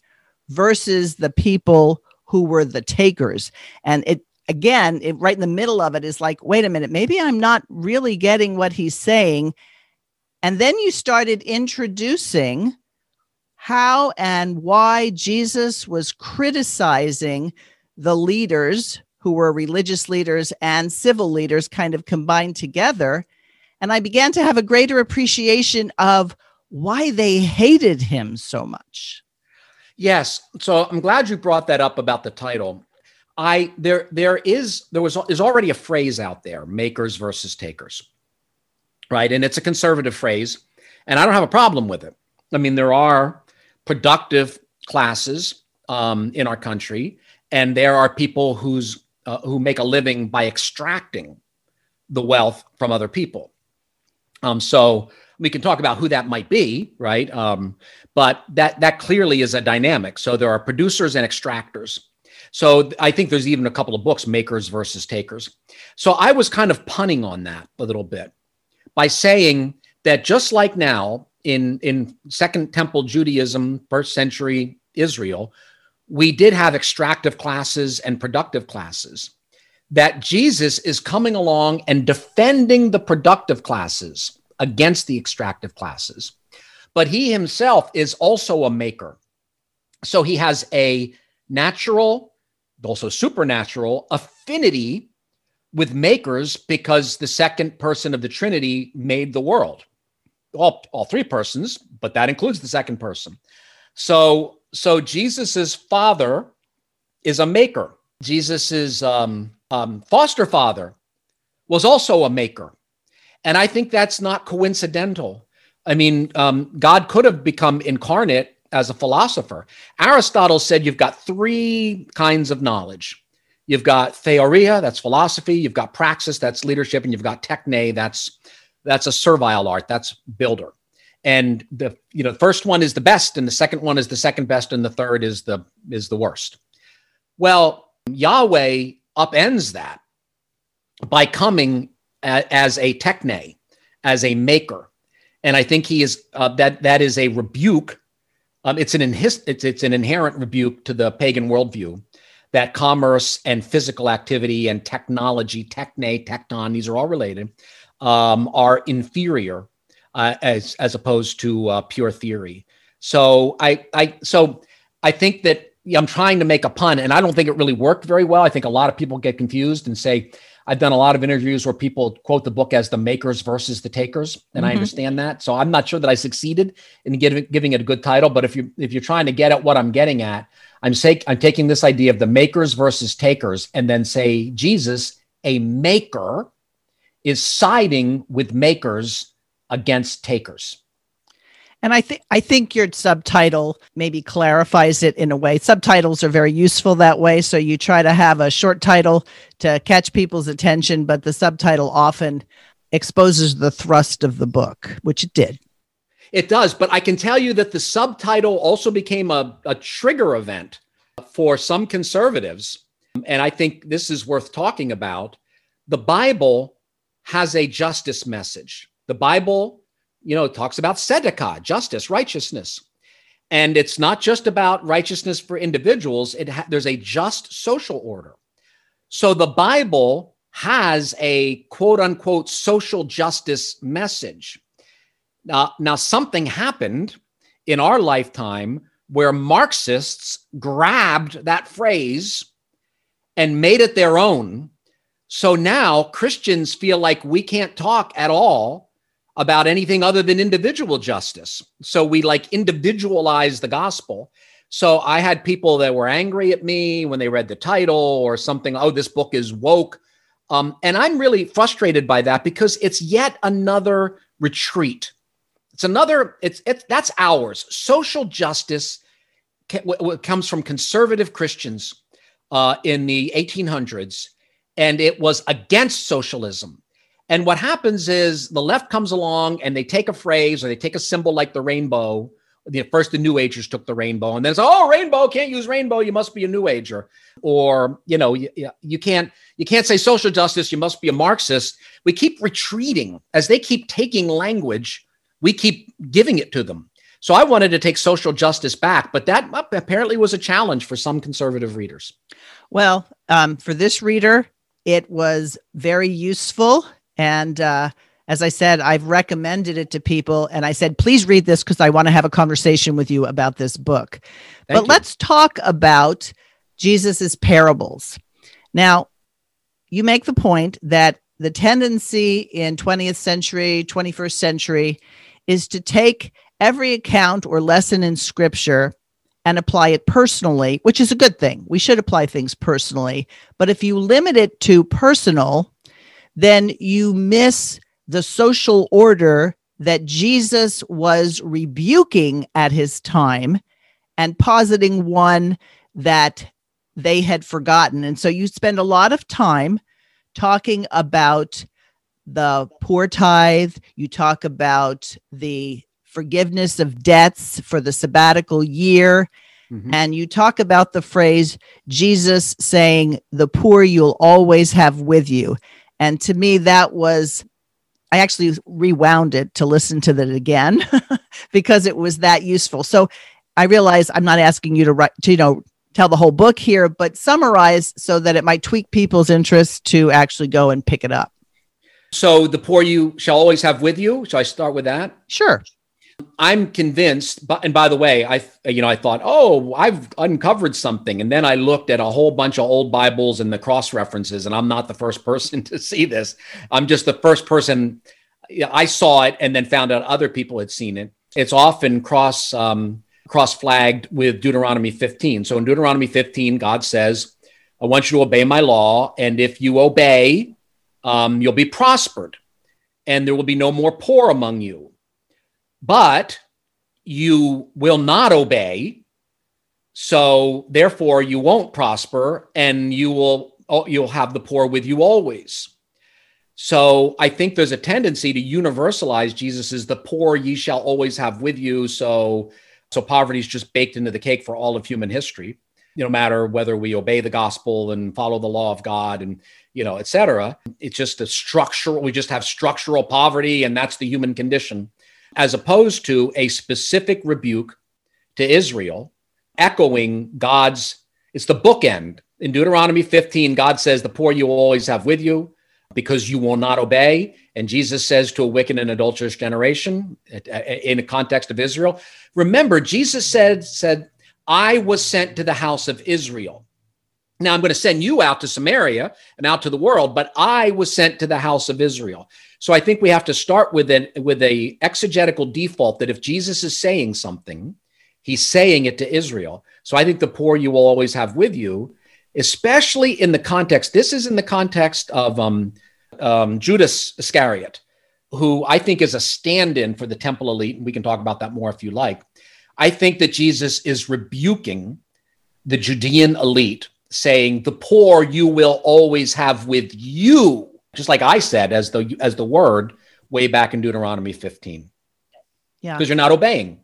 versus the people who were the takers. And it, again, it, right in the middle of it is like, wait a minute, maybe I'm not really getting what he's saying. And then you started introducing how and why Jesus was criticizing the leaders who were religious leaders and civil leaders kind of combined together. And I began to have a greater appreciation of why they hated him so much. Yes. So I'm glad you brought that up about the title. I there there is there was is already a phrase out there, makers versus takers. Right? And it's a conservative phrase, and I don't have a problem with it. I mean, there are productive classes um, in our country, and there are people who's uh, who make a living by extracting the wealth from other people. Um, so we can talk about who that might be, right? Um, but that that clearly is a dynamic. So there are producers and extractors. So I think there's even a couple of books, makers versus takers. So I was kind of punning on that a little bit by saying that just like now, in in Second Temple Judaism, first century Israel, we did have extractive classes and productive classes. That Jesus is coming along and defending the productive classes against the extractive classes. But he himself is also a maker. So he has a natural, also supernatural affinity with makers because the second person of the Trinity made the world all, all three persons, but that includes the second person. So, so Jesus's father is a maker. Jesus's um, um, foster father was also a maker, and I think that's not coincidental. I mean, um, God could have become incarnate as a philosopher. Aristotle said you've got three kinds of knowledge. You've got theoria, that's philosophy. You've got praxis, that's leadership, and you've got techne, that's that's a servile art that's builder and the you know first one is the best and the second one is the second best and the third is the is the worst well yahweh upends that by coming a, as a techne as a maker and i think he is uh, that that is a rebuke um, it's an inhis- it's, it's an inherent rebuke to the pagan worldview that commerce and physical activity and technology techne tekton these are all related um, are inferior uh, as as opposed to uh, pure theory. So I I so I think that I'm trying to make a pun, and I don't think it really worked very well. I think a lot of people get confused and say I've done a lot of interviews where people quote the book as the makers versus the takers, and mm-hmm. I understand that. So I'm not sure that I succeeded in giving giving it a good title. But if you if you're trying to get at what I'm getting at, I'm say I'm taking this idea of the makers versus takers, and then say Jesus, a maker, is siding with makers against takers. And I think I think your subtitle maybe clarifies it in a way. Subtitles are very useful that way. So you try to have a short title to catch people's attention, but the subtitle often exposes the thrust of the book, which it did. It does, but I can tell you that the subtitle also became a, a trigger event for some conservatives. And I think this is worth talking about. The Bible has a justice message. The Bible, you know, it talks about tzedakah, justice, righteousness. And it's not just about righteousness for individuals, it ha- there's a just social order. So the Bible has a quote unquote social justice message. Now, now something happened in our lifetime where Marxists grabbed that phrase and made it their own so now Christians feel like we can't talk at all about anything other than individual justice. So we like individualize the gospel. So I had people that were angry at me when they read the title or something. Oh, this book is woke. Um, and I'm really frustrated by that because it's yet another retreat. It's another, it's, it's that's ours. Social justice comes from conservative Christians uh, in the 1800s, and it was against socialism. And what happens is the left comes along and they take a phrase or they take a symbol like the rainbow. First, the New Agers took the rainbow, and then it's oh, rainbow can't use rainbow. You must be a New Ager, or you know, you, you can't you can't say social justice. You must be a Marxist. We keep retreating as they keep taking language. We keep giving it to them. So I wanted to take social justice back, but that apparently was a challenge for some conservative readers. Well, um, for this reader, it was very useful and uh, as I said, I've recommended it to people and I said, please read this because I want to have a conversation with you about this book. Thank but you. let's talk about Jesus's parables. Now, you make the point that the tendency in 20th century, 21st century is to take every account or lesson in scripture and apply it personally, which is a good thing. We should apply things personally. But if you limit it to personal, then you miss the social order that Jesus was rebuking at his time and positing one that they had forgotten. And so you spend a lot of time talking about the poor tithe, you talk about the forgiveness of debts for the sabbatical year. Mm-hmm. And you talk about the phrase Jesus saying, The poor you'll always have with you. And to me, that was, I actually rewound it to listen to that again [LAUGHS] because it was that useful. So I realize I'm not asking you to write, to, you know, tell the whole book here, but summarize so that it might tweak people's interest to actually go and pick it up. So the poor you shall always have with you. Shall I start with that? Sure. I'm convinced, but and by the way, I you know I thought, oh, I've uncovered something, and then I looked at a whole bunch of old Bibles and the cross references, and I'm not the first person [LAUGHS] to see this. I'm just the first person. I saw it and then found out other people had seen it. It's often cross um, cross flagged with Deuteronomy 15. So in Deuteronomy 15, God says, "I want you to obey my law, and if you obey, um, you'll be prospered, and there will be no more poor among you." But you will not obey. So therefore, you won't prosper, and you will oh, you'll have the poor with you always. So I think there's a tendency to universalize Jesus as the poor ye shall always have with you. So so poverty is just baked into the cake for all of human history. You No matter whether we obey the gospel and follow the law of God and you know, et cetera. It's just a structural, we just have structural poverty, and that's the human condition as opposed to a specific rebuke to Israel, echoing God's, it's the bookend. In Deuteronomy 15, God says, The poor you will always have with you because you will not obey. And Jesus says to a wicked and adulterous generation in the context of Israel, remember, Jesus said, said, I was sent to the house of Israel. Now I'm going to send you out to Samaria and out to the world, but I was sent to the house of Israel. So I think we have to start with an with a exegetical default that if Jesus is saying something, he's saying it to Israel. So I think the poor you will always have with you, especially in the context. This is in the context of um, um, Judas Iscariot, who I think is a stand-in for the temple elite, and we can talk about that more if you like. I think that Jesus is rebuking the Judean elite, saying, "The poor you will always have with you." Just like I said as the as the word way back in Deuteronomy 15. Yeah. Because you're not obeying.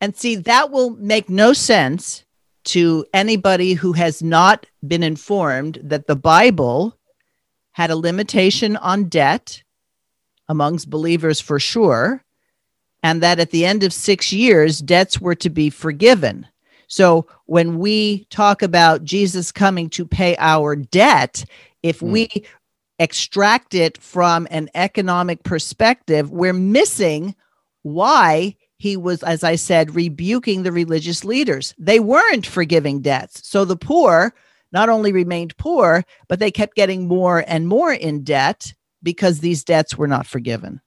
And see, that will make no sense to anybody who has not been informed that the Bible had a limitation on debt amongst believers for sure, and that at the end of six years, debts were to be forgiven. So when we talk about Jesus coming to pay our debt, if mm. we extract it from an economic perspective, we're missing why he was, as I said, rebuking the religious leaders. They weren't forgiving debts. So the poor not only remained poor, but they kept getting more and more in debt because these debts were not forgiven.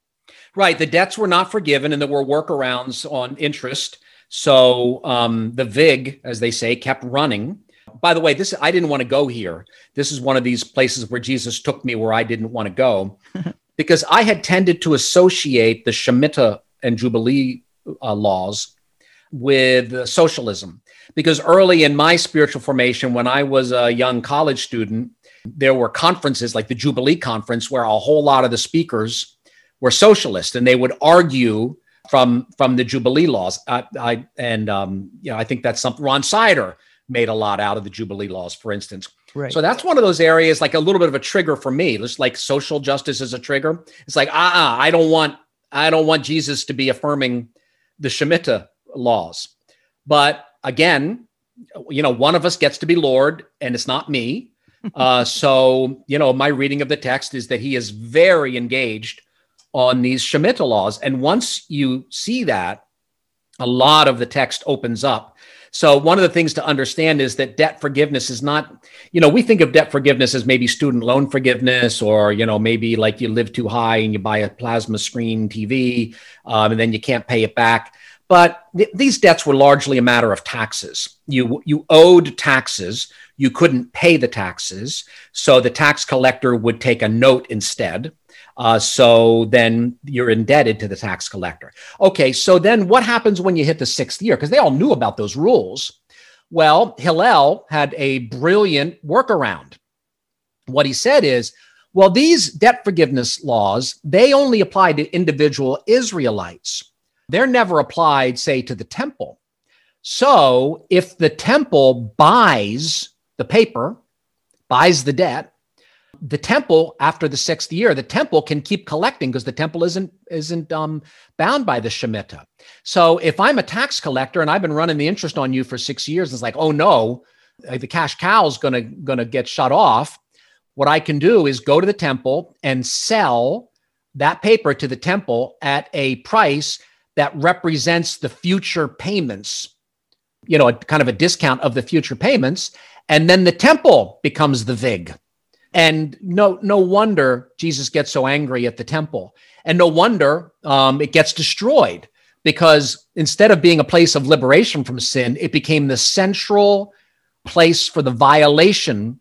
Right. The debts were not forgiven, and there were workarounds on interest. So um, the VIG, as they say, kept running. By the way, this I didn't want to go here. This is one of these places where Jesus took me where I didn't want to go, [LAUGHS] because I had tended to associate the Shemitah and Jubilee uh, laws with socialism. Because early in my spiritual formation, when I was a young college student, there were conferences like the Jubilee Conference where a whole lot of the speakers were socialists and they would argue from from the Jubilee laws. I, I and um, you know I think that's something Ron Sider made a lot out of the Jubilee laws, for instance. Right. So that's one of those areas, like a little bit of a trigger for me. Just like social justice is a trigger. It's like, ah, uh-uh, I don't want, I don't want Jesus to be affirming the Shemitah laws. But again, you know, one of us gets to be Lord, and it's not me. [LAUGHS] Uh, so, you know, my reading of the text is that he is very engaged on these Shemitah laws. And once you see that, a lot of the text opens up. So, one of the things to understand is that debt forgiveness is not, you know, we think of debt forgiveness as maybe student loan forgiveness, or, you know, maybe like you live too high and you buy a plasma screen TV um, and then you can't pay it back. But th- these debts were largely a matter of taxes. You, you owed taxes, you couldn't pay the taxes. So, the tax collector would take a note instead. Uh, so then you're indebted to the tax collector. Okay, so then what happens when you hit the sixth year? Because they all knew about those rules. Well, Hillel had a brilliant workaround. What he said is, well, these debt forgiveness laws, they only apply to individual Israelites. They're never applied, say, to the temple. So if the temple buys the paper, buys the debt, the temple after the sixth year the temple can keep collecting because the temple isn't isn't um, bound by the shemitah. So if i'm a tax collector and i've been running the interest on you for six years it's like oh no the cash cow is gonna gonna get shut off. What i can do is go to the temple and sell that paper to the temple at a price that represents the future payments you know a kind of a discount of the future payments. And then the temple becomes the vig and no, no wonder Jesus gets so angry at the temple. And no wonder um, it gets destroyed because instead of being a place of liberation from sin, it became the central place for the violation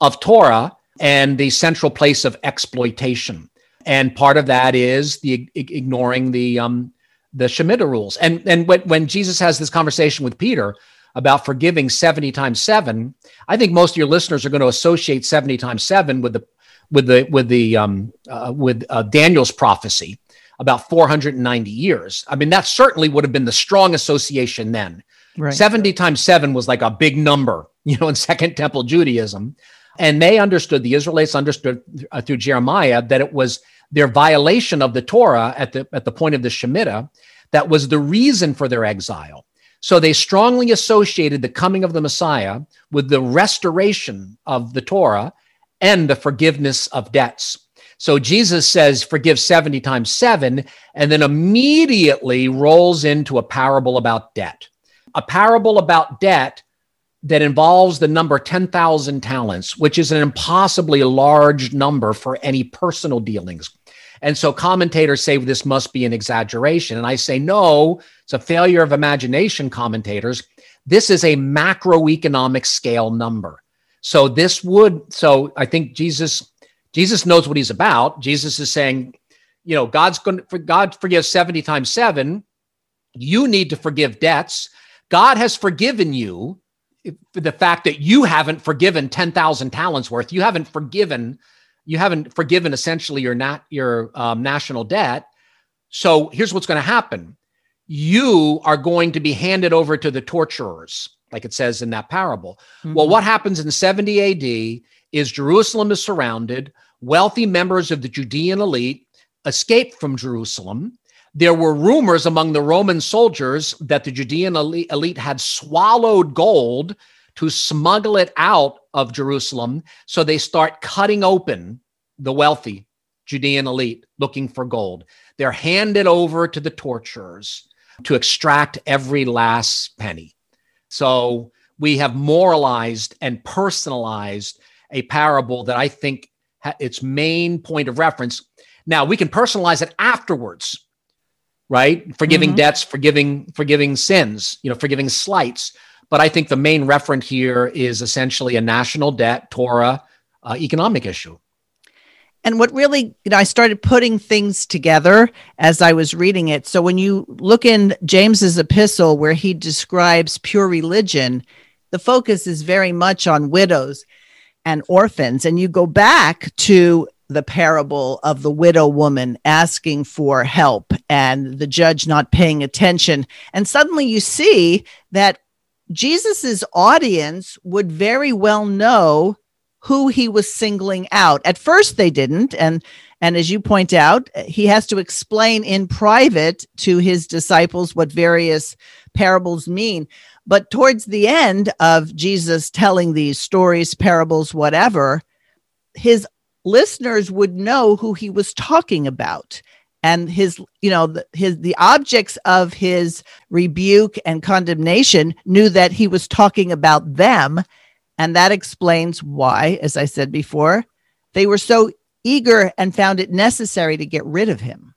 of Torah and the central place of exploitation. And part of that is the ignoring the um, the Shemitah rules. And and when, when Jesus has this conversation with Peter, about forgiving 70 times 7 i think most of your listeners are going to associate 70 times 7 with the with the with the um, uh, with uh, daniel's prophecy about 490 years. I mean that certainly would have been the strong association then. Right. 70 times 7 was like a big number you know in [LAUGHS] second temple judaism. And they understood the israelites understood uh, through jeremiah that it was their violation of the torah at the at the point of the shemitah that was the reason for their exile so they strongly associated the coming of the Messiah with the restoration of the Torah and the forgiveness of debts. So Jesus says, forgive 70 times seven, and then immediately rolls into a parable about debt. A parable about debt that involves the number 10,000 talents, which is an impossibly large number for any personal dealings. And so commentators say this must be an exaggeration. And I say, no, it's a failure of imagination, commentators. This is a macroeconomic scale number. So this would, so I think Jesus, Jesus knows what he's about. Jesus is saying, you know, God's going to, God forgives 70 times seven. You need to forgive debts. God has forgiven you the fact that you haven't forgiven 10,000 talents worth. You haven't forgiven you haven't forgiven essentially your nat your um, national debt. So here's what's going to happen: you are going to be handed over to the torturers, like it says in that parable. Mm-hmm. Well, what happens in 70 A.D. is Jerusalem is surrounded. Wealthy members of the Judean elite escape from Jerusalem. There were rumors among the Roman soldiers that the Judean elite had swallowed gold to smuggle it out of Jerusalem. So they start cutting open the wealthy Judean elite looking for gold. They're handed over to the torturers to extract every last penny. So we have moralized and personalized a parable that I think its main point of reference. Now we can personalize it afterwards, right? Forgiving mm-hmm. debts, forgiving forgiving sins, you know, forgiving slights. But I think the main referent here is essentially a national debt, Torah, uh, economic issue. And what really, you know, I started putting things together as I was reading it. So when you look in James's epistle where he describes pure religion, the focus is very much on widows and orphans. And you go back to the parable of the widow woman asking for help and the judge not paying attention. And suddenly you see that Jesus's audience would very well know who he was singling out. At first they didn't and and as you point out, he has to explain in private to his disciples what various parables mean. But towards the end of Jesus telling these stories, parables, whatever, his listeners would know who he was talking about and his you know the, his the objects of his rebuke and condemnation knew that he was talking about them and that explains why as i said before they were so eager and found it necessary to get rid of him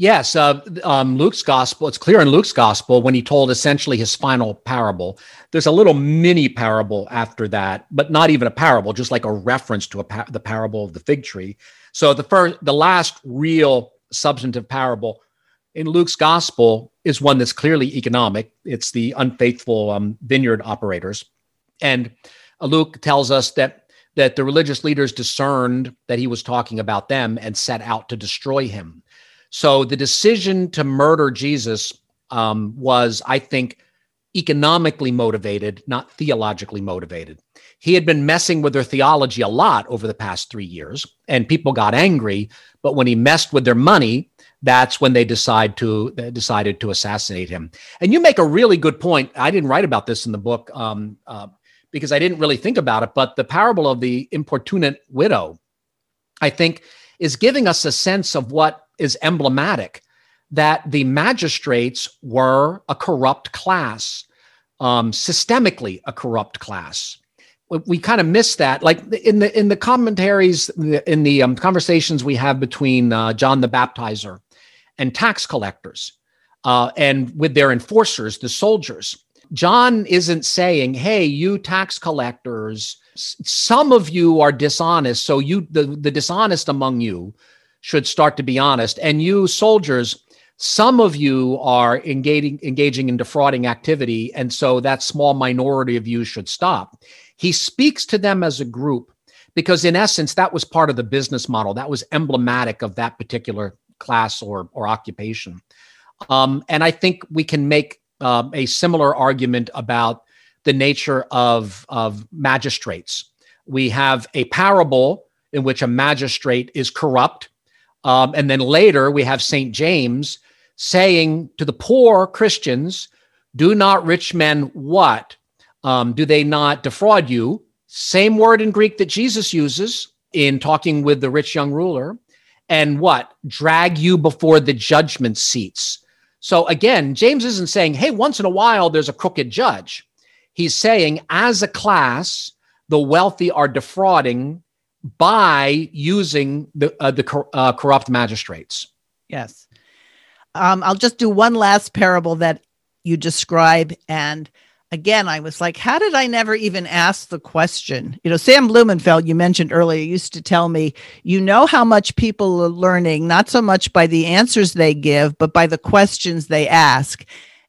Yes, uh, um, Luke's gospel, it's clear in Luke's gospel when he told essentially his final parable. There's a little mini parable after that, but not even a parable, just like a reference to a par- the parable of the fig tree. So the first, the last real substantive parable in Luke's gospel is one that's clearly economic. It's the unfaithful um, vineyard operators. And uh, Luke tells us that that the religious leaders discerned that he was talking about them and set out to destroy him. So the decision to murder Jesus um, was, I think, economically motivated, not theologically motivated. He had been messing with their theology a lot over the past three years, and people got angry. But when he messed with their money, that's when they decide to decided to assassinate him. And you make a really good point. I didn't write about this in the book um, uh, because I didn't really think about it. But the parable of the importunate widow, I think, is giving us a sense of what is emblematic that the magistrates were a corrupt class, um, systemically a corrupt class. We, kind of miss that, like in the in the commentaries, in the, in the um, conversations we have between uh, John the Baptizer and tax collectors, uh, and with their enforcers, the soldiers. John isn't saying, "Hey, you tax collectors." some of you are dishonest so you the, the dishonest among you should start to be honest and you soldiers some of you are engaging engaging in defrauding activity and so that small minority of you should stop he speaks to them as a group because in essence that was part of the business model that was emblematic of that particular class or or occupation um, and i think we can make uh, a similar argument about the nature of, of magistrates. We have a parable in which a magistrate is corrupt. Um, and then later we have St. James saying to the poor Christians, Do not rich men what? Um, do they not defraud you? Same word in Greek that Jesus uses in talking with the rich young ruler. And what? Drag you before the judgment seats. So again, James isn't saying, hey, once in a while there's a crooked judge. He's saying, as a class, the wealthy are defrauding by using the uh, the uh, corrupt magistrates. Yes. Um, I'll just do one last parable that you describe, and again, I was like, how did I never even ask the question? You know, Sam Blumenfeld, you mentioned earlier, used to tell me, you know how much people are learning, not so much by the answers they give, but by the questions they ask.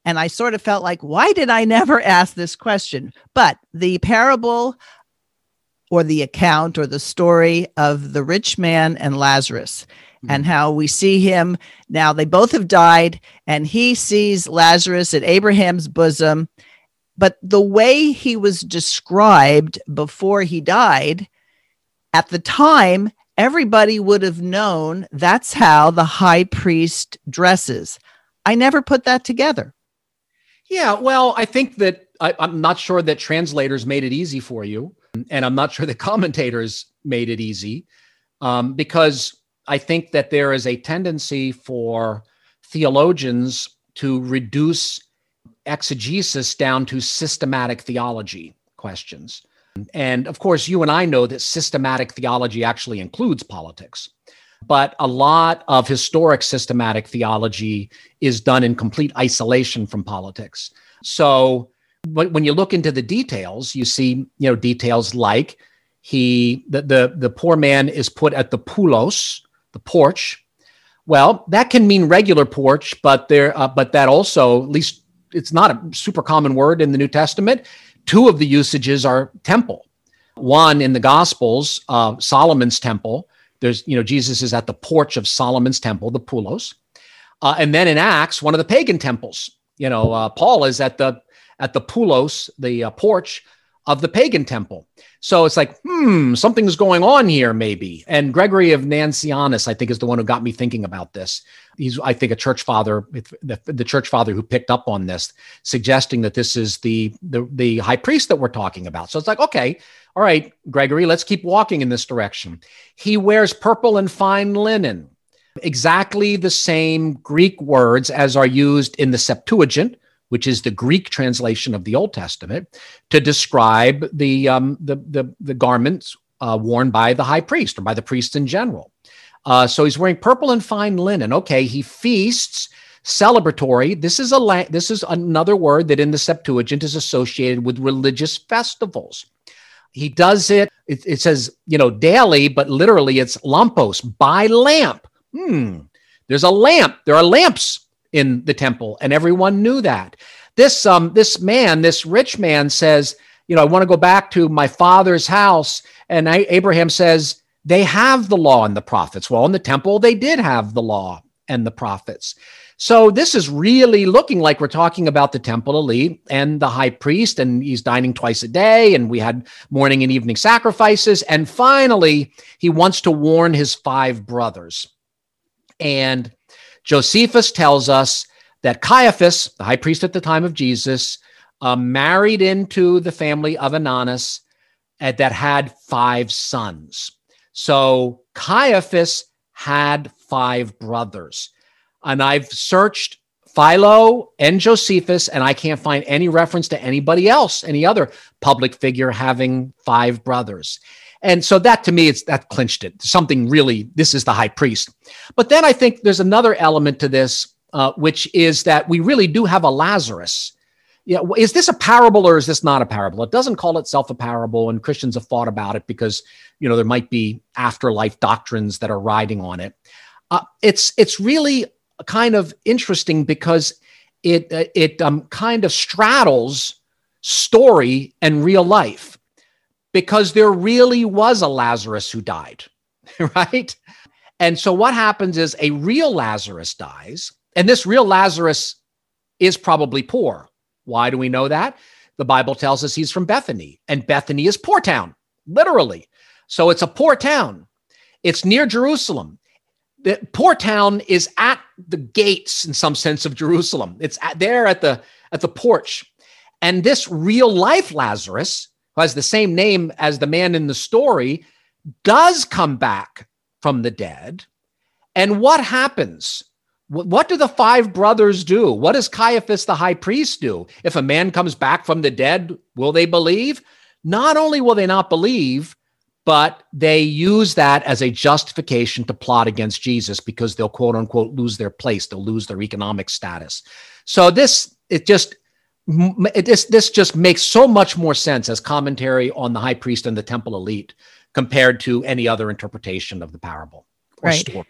And I sort of felt like, why did I never [LAUGHS] ask this question? But the parable or the account or the story of the rich man and Lazarus mm-hmm. and how we see him now, they both have died, and he sees Lazarus at Abraham's bosom. But the way he was described before he died, at the time, everybody would have known that's how the high priest dresses. I never put that together. Yeah, well, I think that I, am not sure that translators made it easy for you, and I'm not sure the commentators made it easy, um, because I think that there is a tendency for theologians to reduce exegesis down to systematic theology questions. And of course, you and I know that systematic theology actually includes politics. but a lot of historic systematic theology is done in complete isolation from politics. So when you look into the details, you see, you know, details like he the the, the poor man is put at the poulos, the porch. Well, that can mean regular porch, but there, uh, but that also, at least, it's not a super common word in the New Testament. Two of the usages are temple. One in the Gospels, uh, Solomon's temple, there's, you know, Jesus is at the porch of Solomon's temple, the Pulos, Uh, and then in Acts, one of the pagan temples, you know, uh, Paul is at the at the Pulos, the uh, porch of the pagan temple. So it's like, hmm, something's going on here, maybe. And Gregory of Nazianzus, I think, is the one who got me thinking about this. He's, I think, a church father, the, the church father who picked up on this, suggesting that this is the, the the high priest that we're talking about. So it's like, okay, all right, Gregory, let's keep walking in this direction. He wears purple and fine linen, exactly the same Greek words as are used in the Septuagint, which is the Greek translation of the Old Testament, to describe the um, the, the, the garments uh, worn by the high priest or by the priest in general. Uh, so he's wearing purple and fine linen. Okay, he feasts celebratory. This is a la- this is another word that in the Septuagint is associated with religious festivals. He does it, it, it says, you know, daily, but literally it's lampos, by lamp. Hmm. There's a lamp. There are lamps in the temple, and everyone knew that. This um this man, this rich man says, you know, I want to go back to my father's house. And I, Abraham says, they have the law and the prophets. Well, in the temple, they did have the law and the prophets. So this is really looking like we're talking about the temple elite and the high priest, and he's dining twice a day, and we had morning and evening sacrifices. And finally, he wants to warn his five brothers. And Josephus tells us that Caiaphas, the high priest at the time of Jesus, uh, married into the family of Ananus uh, that had five sons. So Caiaphas had five brothers. And I've searched Philo and Josephus, and I can't find any reference to anybody else, any other public figure having five brothers. And so that to me, it's that clinched it. Something really, this is the high priest. But then I think there's another element to this, uh, which is that we really do have a Lazarus. Yeah, is this a parable or is this not a parable? It doesn't call itself a parable, and Christians have thought about it because you know there might be afterlife doctrines that are riding on it. Uh, it's it's really kind of interesting because it uh, it um, kind of straddles story and real life because there really was a Lazarus who died, [LAUGHS] right? And so what happens is a real Lazarus dies, and this real Lazarus is probably poor. Why do we know that? The Bible tells us he's from Bethany, and Bethany is poor town, literally. So it's a poor town. It's near Jerusalem the poor town is at the gates in some sense of Jerusalem. It's at, there at the at the porch. And this real life Lazarus, who has the same name as the man in the story, does come back from the dead. And what happens? What do the five brothers do? What does Caiaphas the high priest do? If a man comes back from the dead, will they believe? Not only will they not believe, but they use that as a justification to plot against Jesus because they'll quote unquote lose their place, they'll lose their economic status. So this it just this this just makes so much more sense as commentary on the high priest and the temple elite compared to any other interpretation of the parable right. Story.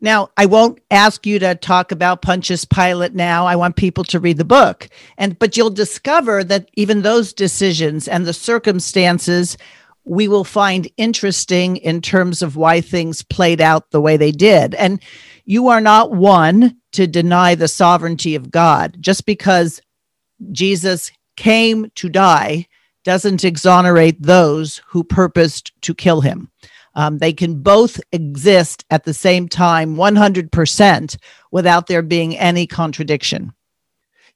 Now, I won't ask you to talk about Pontius Pilate now. I want people to read the book. And but you'll discover that even those decisions and the circumstances we will find interesting in terms of why things played out the way they did. And you are not one to deny the sovereignty of God. Just because Jesus came to die doesn't exonerate those who purposed to kill him. Um, they can both exist at the same time 100% without there being any contradiction.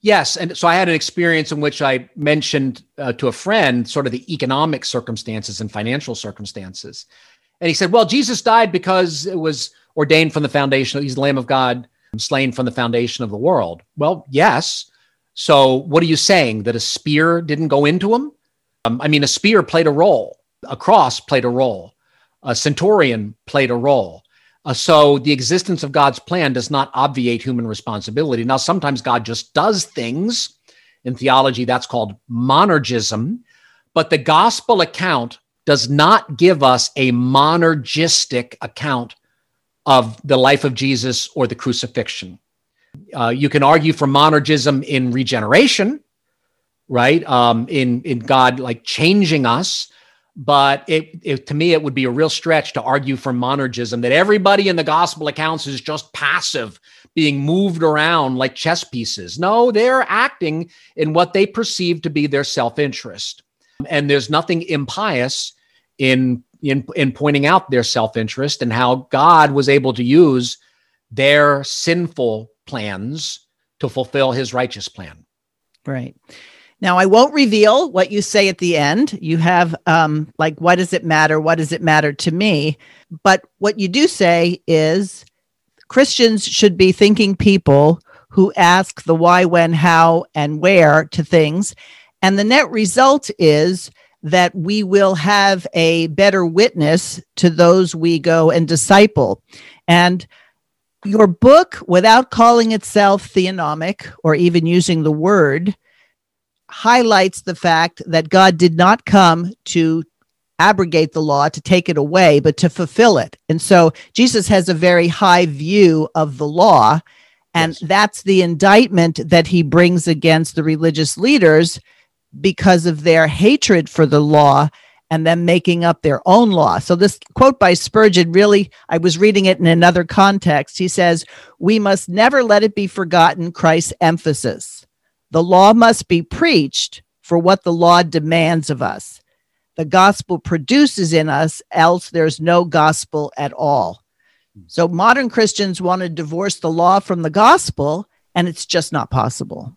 Yes. And so I had an experience in which I mentioned uh, to a friend sort of the economic circumstances and financial circumstances. And he said, Well, Jesus died because it was ordained from the foundation. He's the Lamb of God, slain from the foundation of the world. Well, yes. So what are you saying? That a spear didn't go into him? Um, I mean, a spear played a role, a cross played a role, a centurion played a role. Uh, so the existence of God's plan does not obviate human responsibility. Now, sometimes God just does things. In theology, that's called monergism. But the gospel account does not give us a monergistic account of the life of Jesus or the crucifixion. Uh, you can argue for monergism in regeneration, right? Um, in in God like changing us, but it, it, to me it would be a real stretch to argue for monergism that everybody in the gospel accounts is just passive being moved around like chess pieces. No they're acting in what they perceive to be their self-interest. And there's nothing impious in in in pointing out their self-interest and how god was able to use their sinful plans to fulfill his righteous plan right now, I won't reveal what you say at the end. You have, um, like, what does it matter? What does it matter to me? But what you do say is Christians should be thinking people who ask the why, when, how, and where to things. And the net result is that we will have a better witness to those we go and disciple. And your book, without calling itself theonomic or even using the word, highlights the fact that God did not come to abrogate the law, to take it away, but to fulfill it. And so Jesus has a very high view of the law. And yes. that's the indictment that he brings against the religious leaders because of their hatred for the law and them making up their own law. So, this quote by Spurgeon really, I was reading it in another context. He says, We must never let it be forgotten Christ's emphasis. The law must be preached for what the law demands of us. The gospel produces in us, else there's no gospel at all. So modern Christians want to divorce the law from the gospel, and it's just not possible.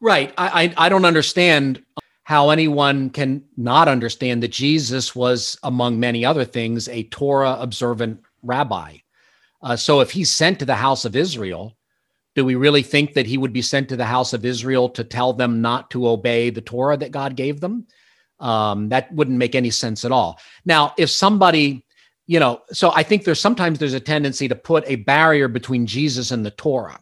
Right. I, I, I don't understand how anyone can not understand that Jesus was, among many other things, a Torah observant rabbi. Uh, so if he's sent to the house of Israel, do we really think that he would be sent to the house of Israel to tell them not to obey the Torah that God gave them? Um, that wouldn't make any sense at all. Now, if somebody, you know, so I think there's sometimes there's a tendency to put a barrier between Jesus and the Torah.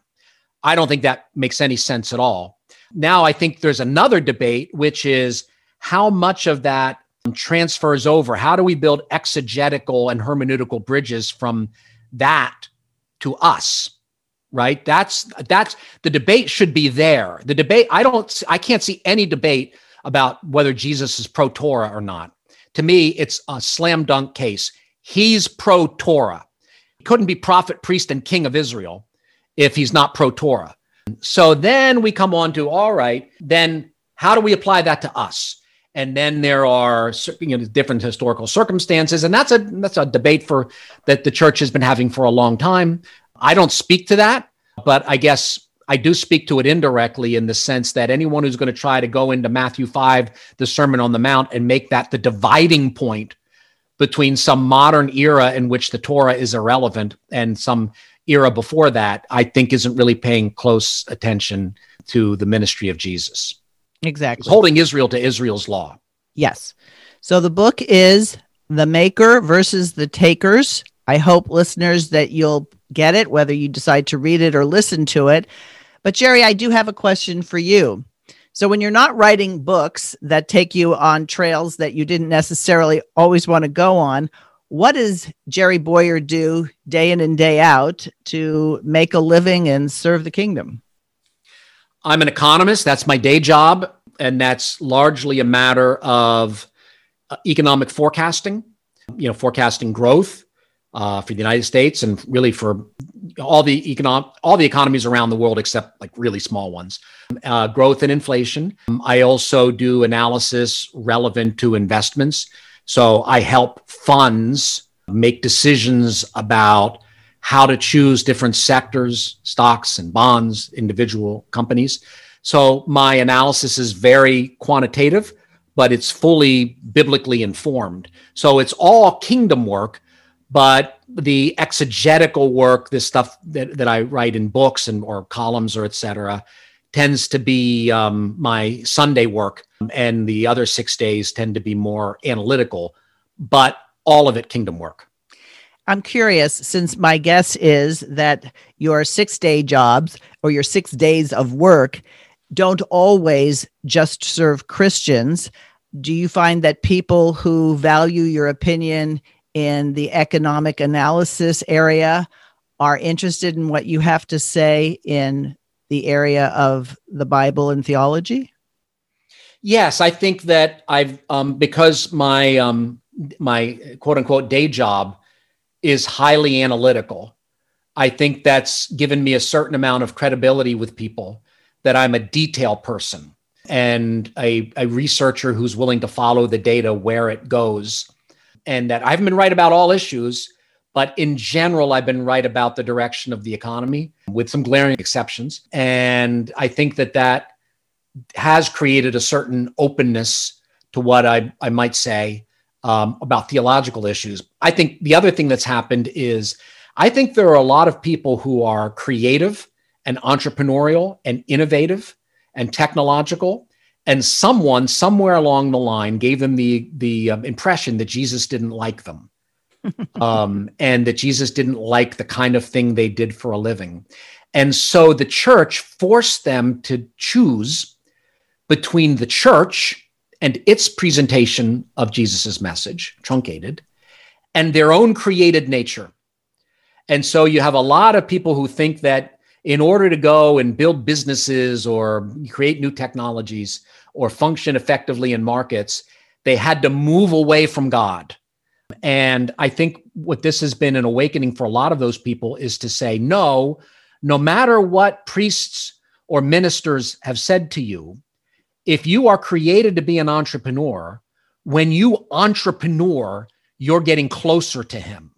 I don't think that makes any sense at all. Now, I think there's another debate, which is how much of that transfers over. How do we build exegetical and hermeneutical bridges from that to us? right? That's that's the debate should be there. The debate i don't i can't see any debate about whether jesus is pro torah or not. To me it's a slam dunk case. He's pro torah he couldn't be prophet priest and king of israel if he's not pro torah so then we come on to all right then how do we apply that to us? And then there are you know different historical circumstances and that's a that's a debate for that the church has been having for a long time. I don't speak to that, but I guess I do speak to it indirectly in the sense that anyone who's going to try to go into Matthew 5, the Sermon on the Mount, and make that the dividing point between some modern era in which the Torah is irrelevant and some era before that, I think isn't really paying close attention to the ministry of Jesus. Exactly. It's holding Israel to Israel's law. Yes. So the book is The Maker versus the Takers. I hope listeners that you'll get it, whether you decide to read it or listen to it. But Jerry, I do have a question for you. So, when you're not writing books that take you on trails that you didn't necessarily always want to go on, what does Jerry Bowyer do day in and day out to make a living and serve the kingdom? I'm an economist. That's my day job. And that's largely a matter of uh, economic forecasting, you know, forecasting growth uh, for the United States and really for all the economic all the economies around the world except like really small ones. Uh, growth and inflation. I also do analysis relevant to investments. So I help funds make decisions about how to choose different sectors, stocks and bonds, individual companies. So my analysis is very quantitative, but it's fully biblically informed. So it's all kingdom work but the exegetical work, this stuff that, that I write in books and or columns or etc., tends to be um, my Sunday work, and the other six days tend to be more analytical, but all of it kingdom work. I'm curious since my guess is that your six day jobs or your six days of work don't always just serve Christians. Do you find that people who value your opinion in the economic analysis area are interested in what you have to say in the area of the Bible and theology? Yes, I think that I've um, because my um, my quote unquote day job is highly analytical. I think that's given me a certain amount of credibility with people that I'm a detail person and a, a researcher who's willing to follow the data where it goes. And that I haven't been right about all issues, but in general, I've been right about the direction of the economy with some glaring exceptions. And I think that that has created a certain openness to what I, I might say um, about theological issues. I think the other thing that's happened is I think there are a lot of people who are creative and entrepreneurial and innovative and technological. And someone somewhere along the line gave them the, the um, impression that Jesus didn't like them. Um, and that Jesus didn't like the kind of thing they did for a living. And so the church forced them to choose between the church and its presentation of Jesus' message, truncated, and their own created nature. And so you have a lot of people who think that in order to go and build businesses or create new technologies or function effectively in markets, they had to move away from God. And I think what this has been an awakening for a lot of those people is to say, no, no matter what priests or ministers have said to you, if you are created to be an entrepreneur, when you entrepreneur, you're getting closer to him.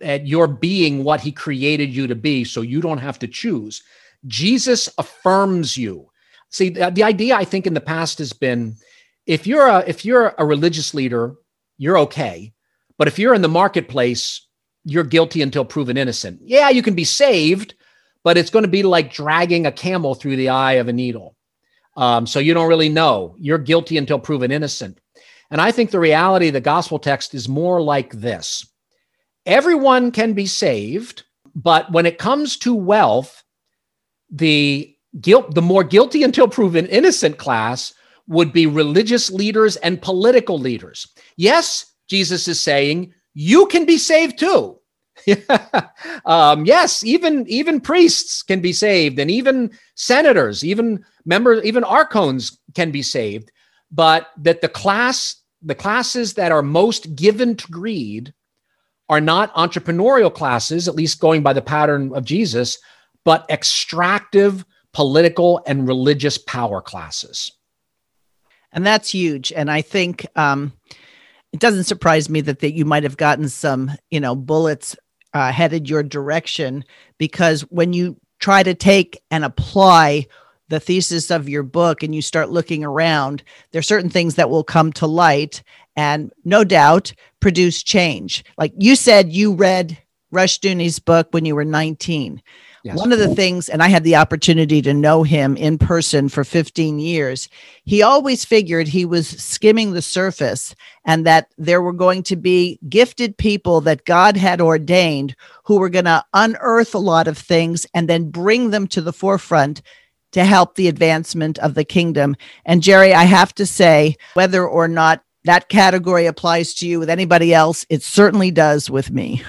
And you're being what he created you to be, so you don't have to choose. Jesus affirms you. See, the, the idea I think in the past has been if you're a if you're a religious leader, you're okay. But if you're in the marketplace, you're guilty until proven innocent. Yeah, you can be saved, but it's going to be like dragging a camel through the eye of a needle. Um, so you don't really know. You're guilty until proven innocent. And I think the reality of the gospel text is more like this everyone can be saved, but when it comes to wealth, the guilt, the more guilty until proven innocent class would be religious leaders and political leaders. Yes, Jesus is saying you can be saved too. [LAUGHS] um, yes, even even priests can be saved, and even senators, even members, even archons can be saved. But that the class, the classes that are most given to greed, are not entrepreneurial classes, at least going by the pattern of Jesus, but extractive political and religious power classes. And that's huge. And I think um, it doesn't surprise me that, that you might have gotten some, you know, bullets uh, headed your direction because when you try to take and apply the thesis of your book and you start looking around, there are certain things that will come to light and no doubt produce change. Like you said, you read Rushdoony's book when you were 19. Yes. One of the things, and I had the opportunity to know him in person for 15 years, he always figured he was skimming the surface and that there were going to be gifted people that God had ordained who were going to unearth a lot of things and then bring them to the forefront to help the advancement of the kingdom. And Jerry, I have to say, whether or not that category applies to you with anybody else, it certainly does with me.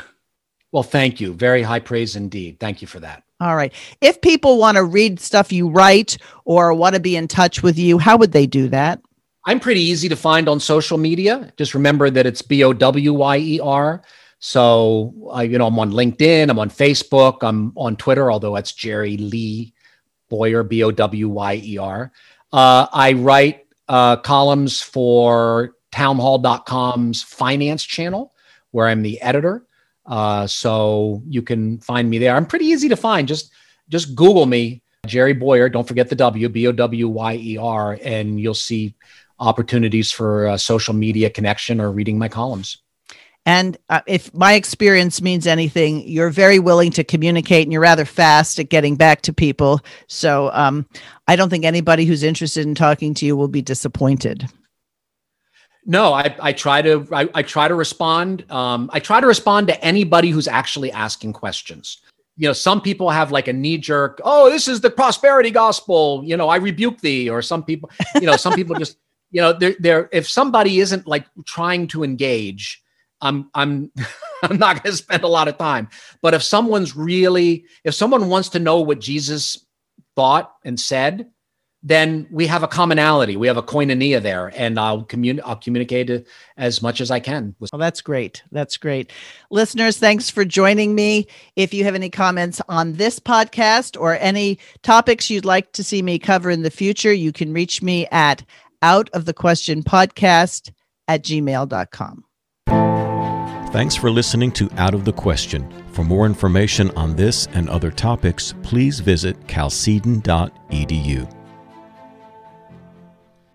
Well, thank you. Very high praise indeed. Thank you for that. All right. If people want to read stuff you write or want to be in touch with you, how would they do that? I'm pretty easy to find on social media. Just remember that it's B O W Y E R. So, uh, you know, I'm on LinkedIn, I'm on Facebook, I'm on Twitter, although that's Jerry Lee Bowyer, B O W Y E R. Uh, I write uh, columns for townhall.com's finance channel, where I'm the editor. Uh, so you can find me there. I'm pretty easy to find. Just just Google me, Jerry Bowyer. Don't forget the W, B O W Y E R, and you'll see opportunities for uh, social media connection or reading my columns. And uh, if my experience means anything, you're very willing to communicate and you're rather fast at getting back to people. So um, I don't think anybody who's interested in talking to you will be disappointed. No, I, I try to I, I try to respond. Um, I try to respond to anybody who's actually asking questions. You know, some people have like a knee jerk. Oh, this is the prosperity gospel. You know, I rebuke thee. Or some people, you know, some people just, [LAUGHS] you know, they're, they're if somebody isn't like trying to engage, I'm I'm [LAUGHS] I'm not going to spend a lot of time. But if someone's really, if someone wants to know what Jesus thought and said, then we have a commonality. We have a koinonia there, and I'll communicate. I'll communicate as much as I can. Well, that's great. That's great, listeners. Thanks for joining me. If you have any comments on this podcast or any topics you'd like to see me cover in the future, you can reach me at out of the question podcast at gmail.com. Thanks for listening to Out of the Question. For more information on this and other topics, please visit chalcedon.edu.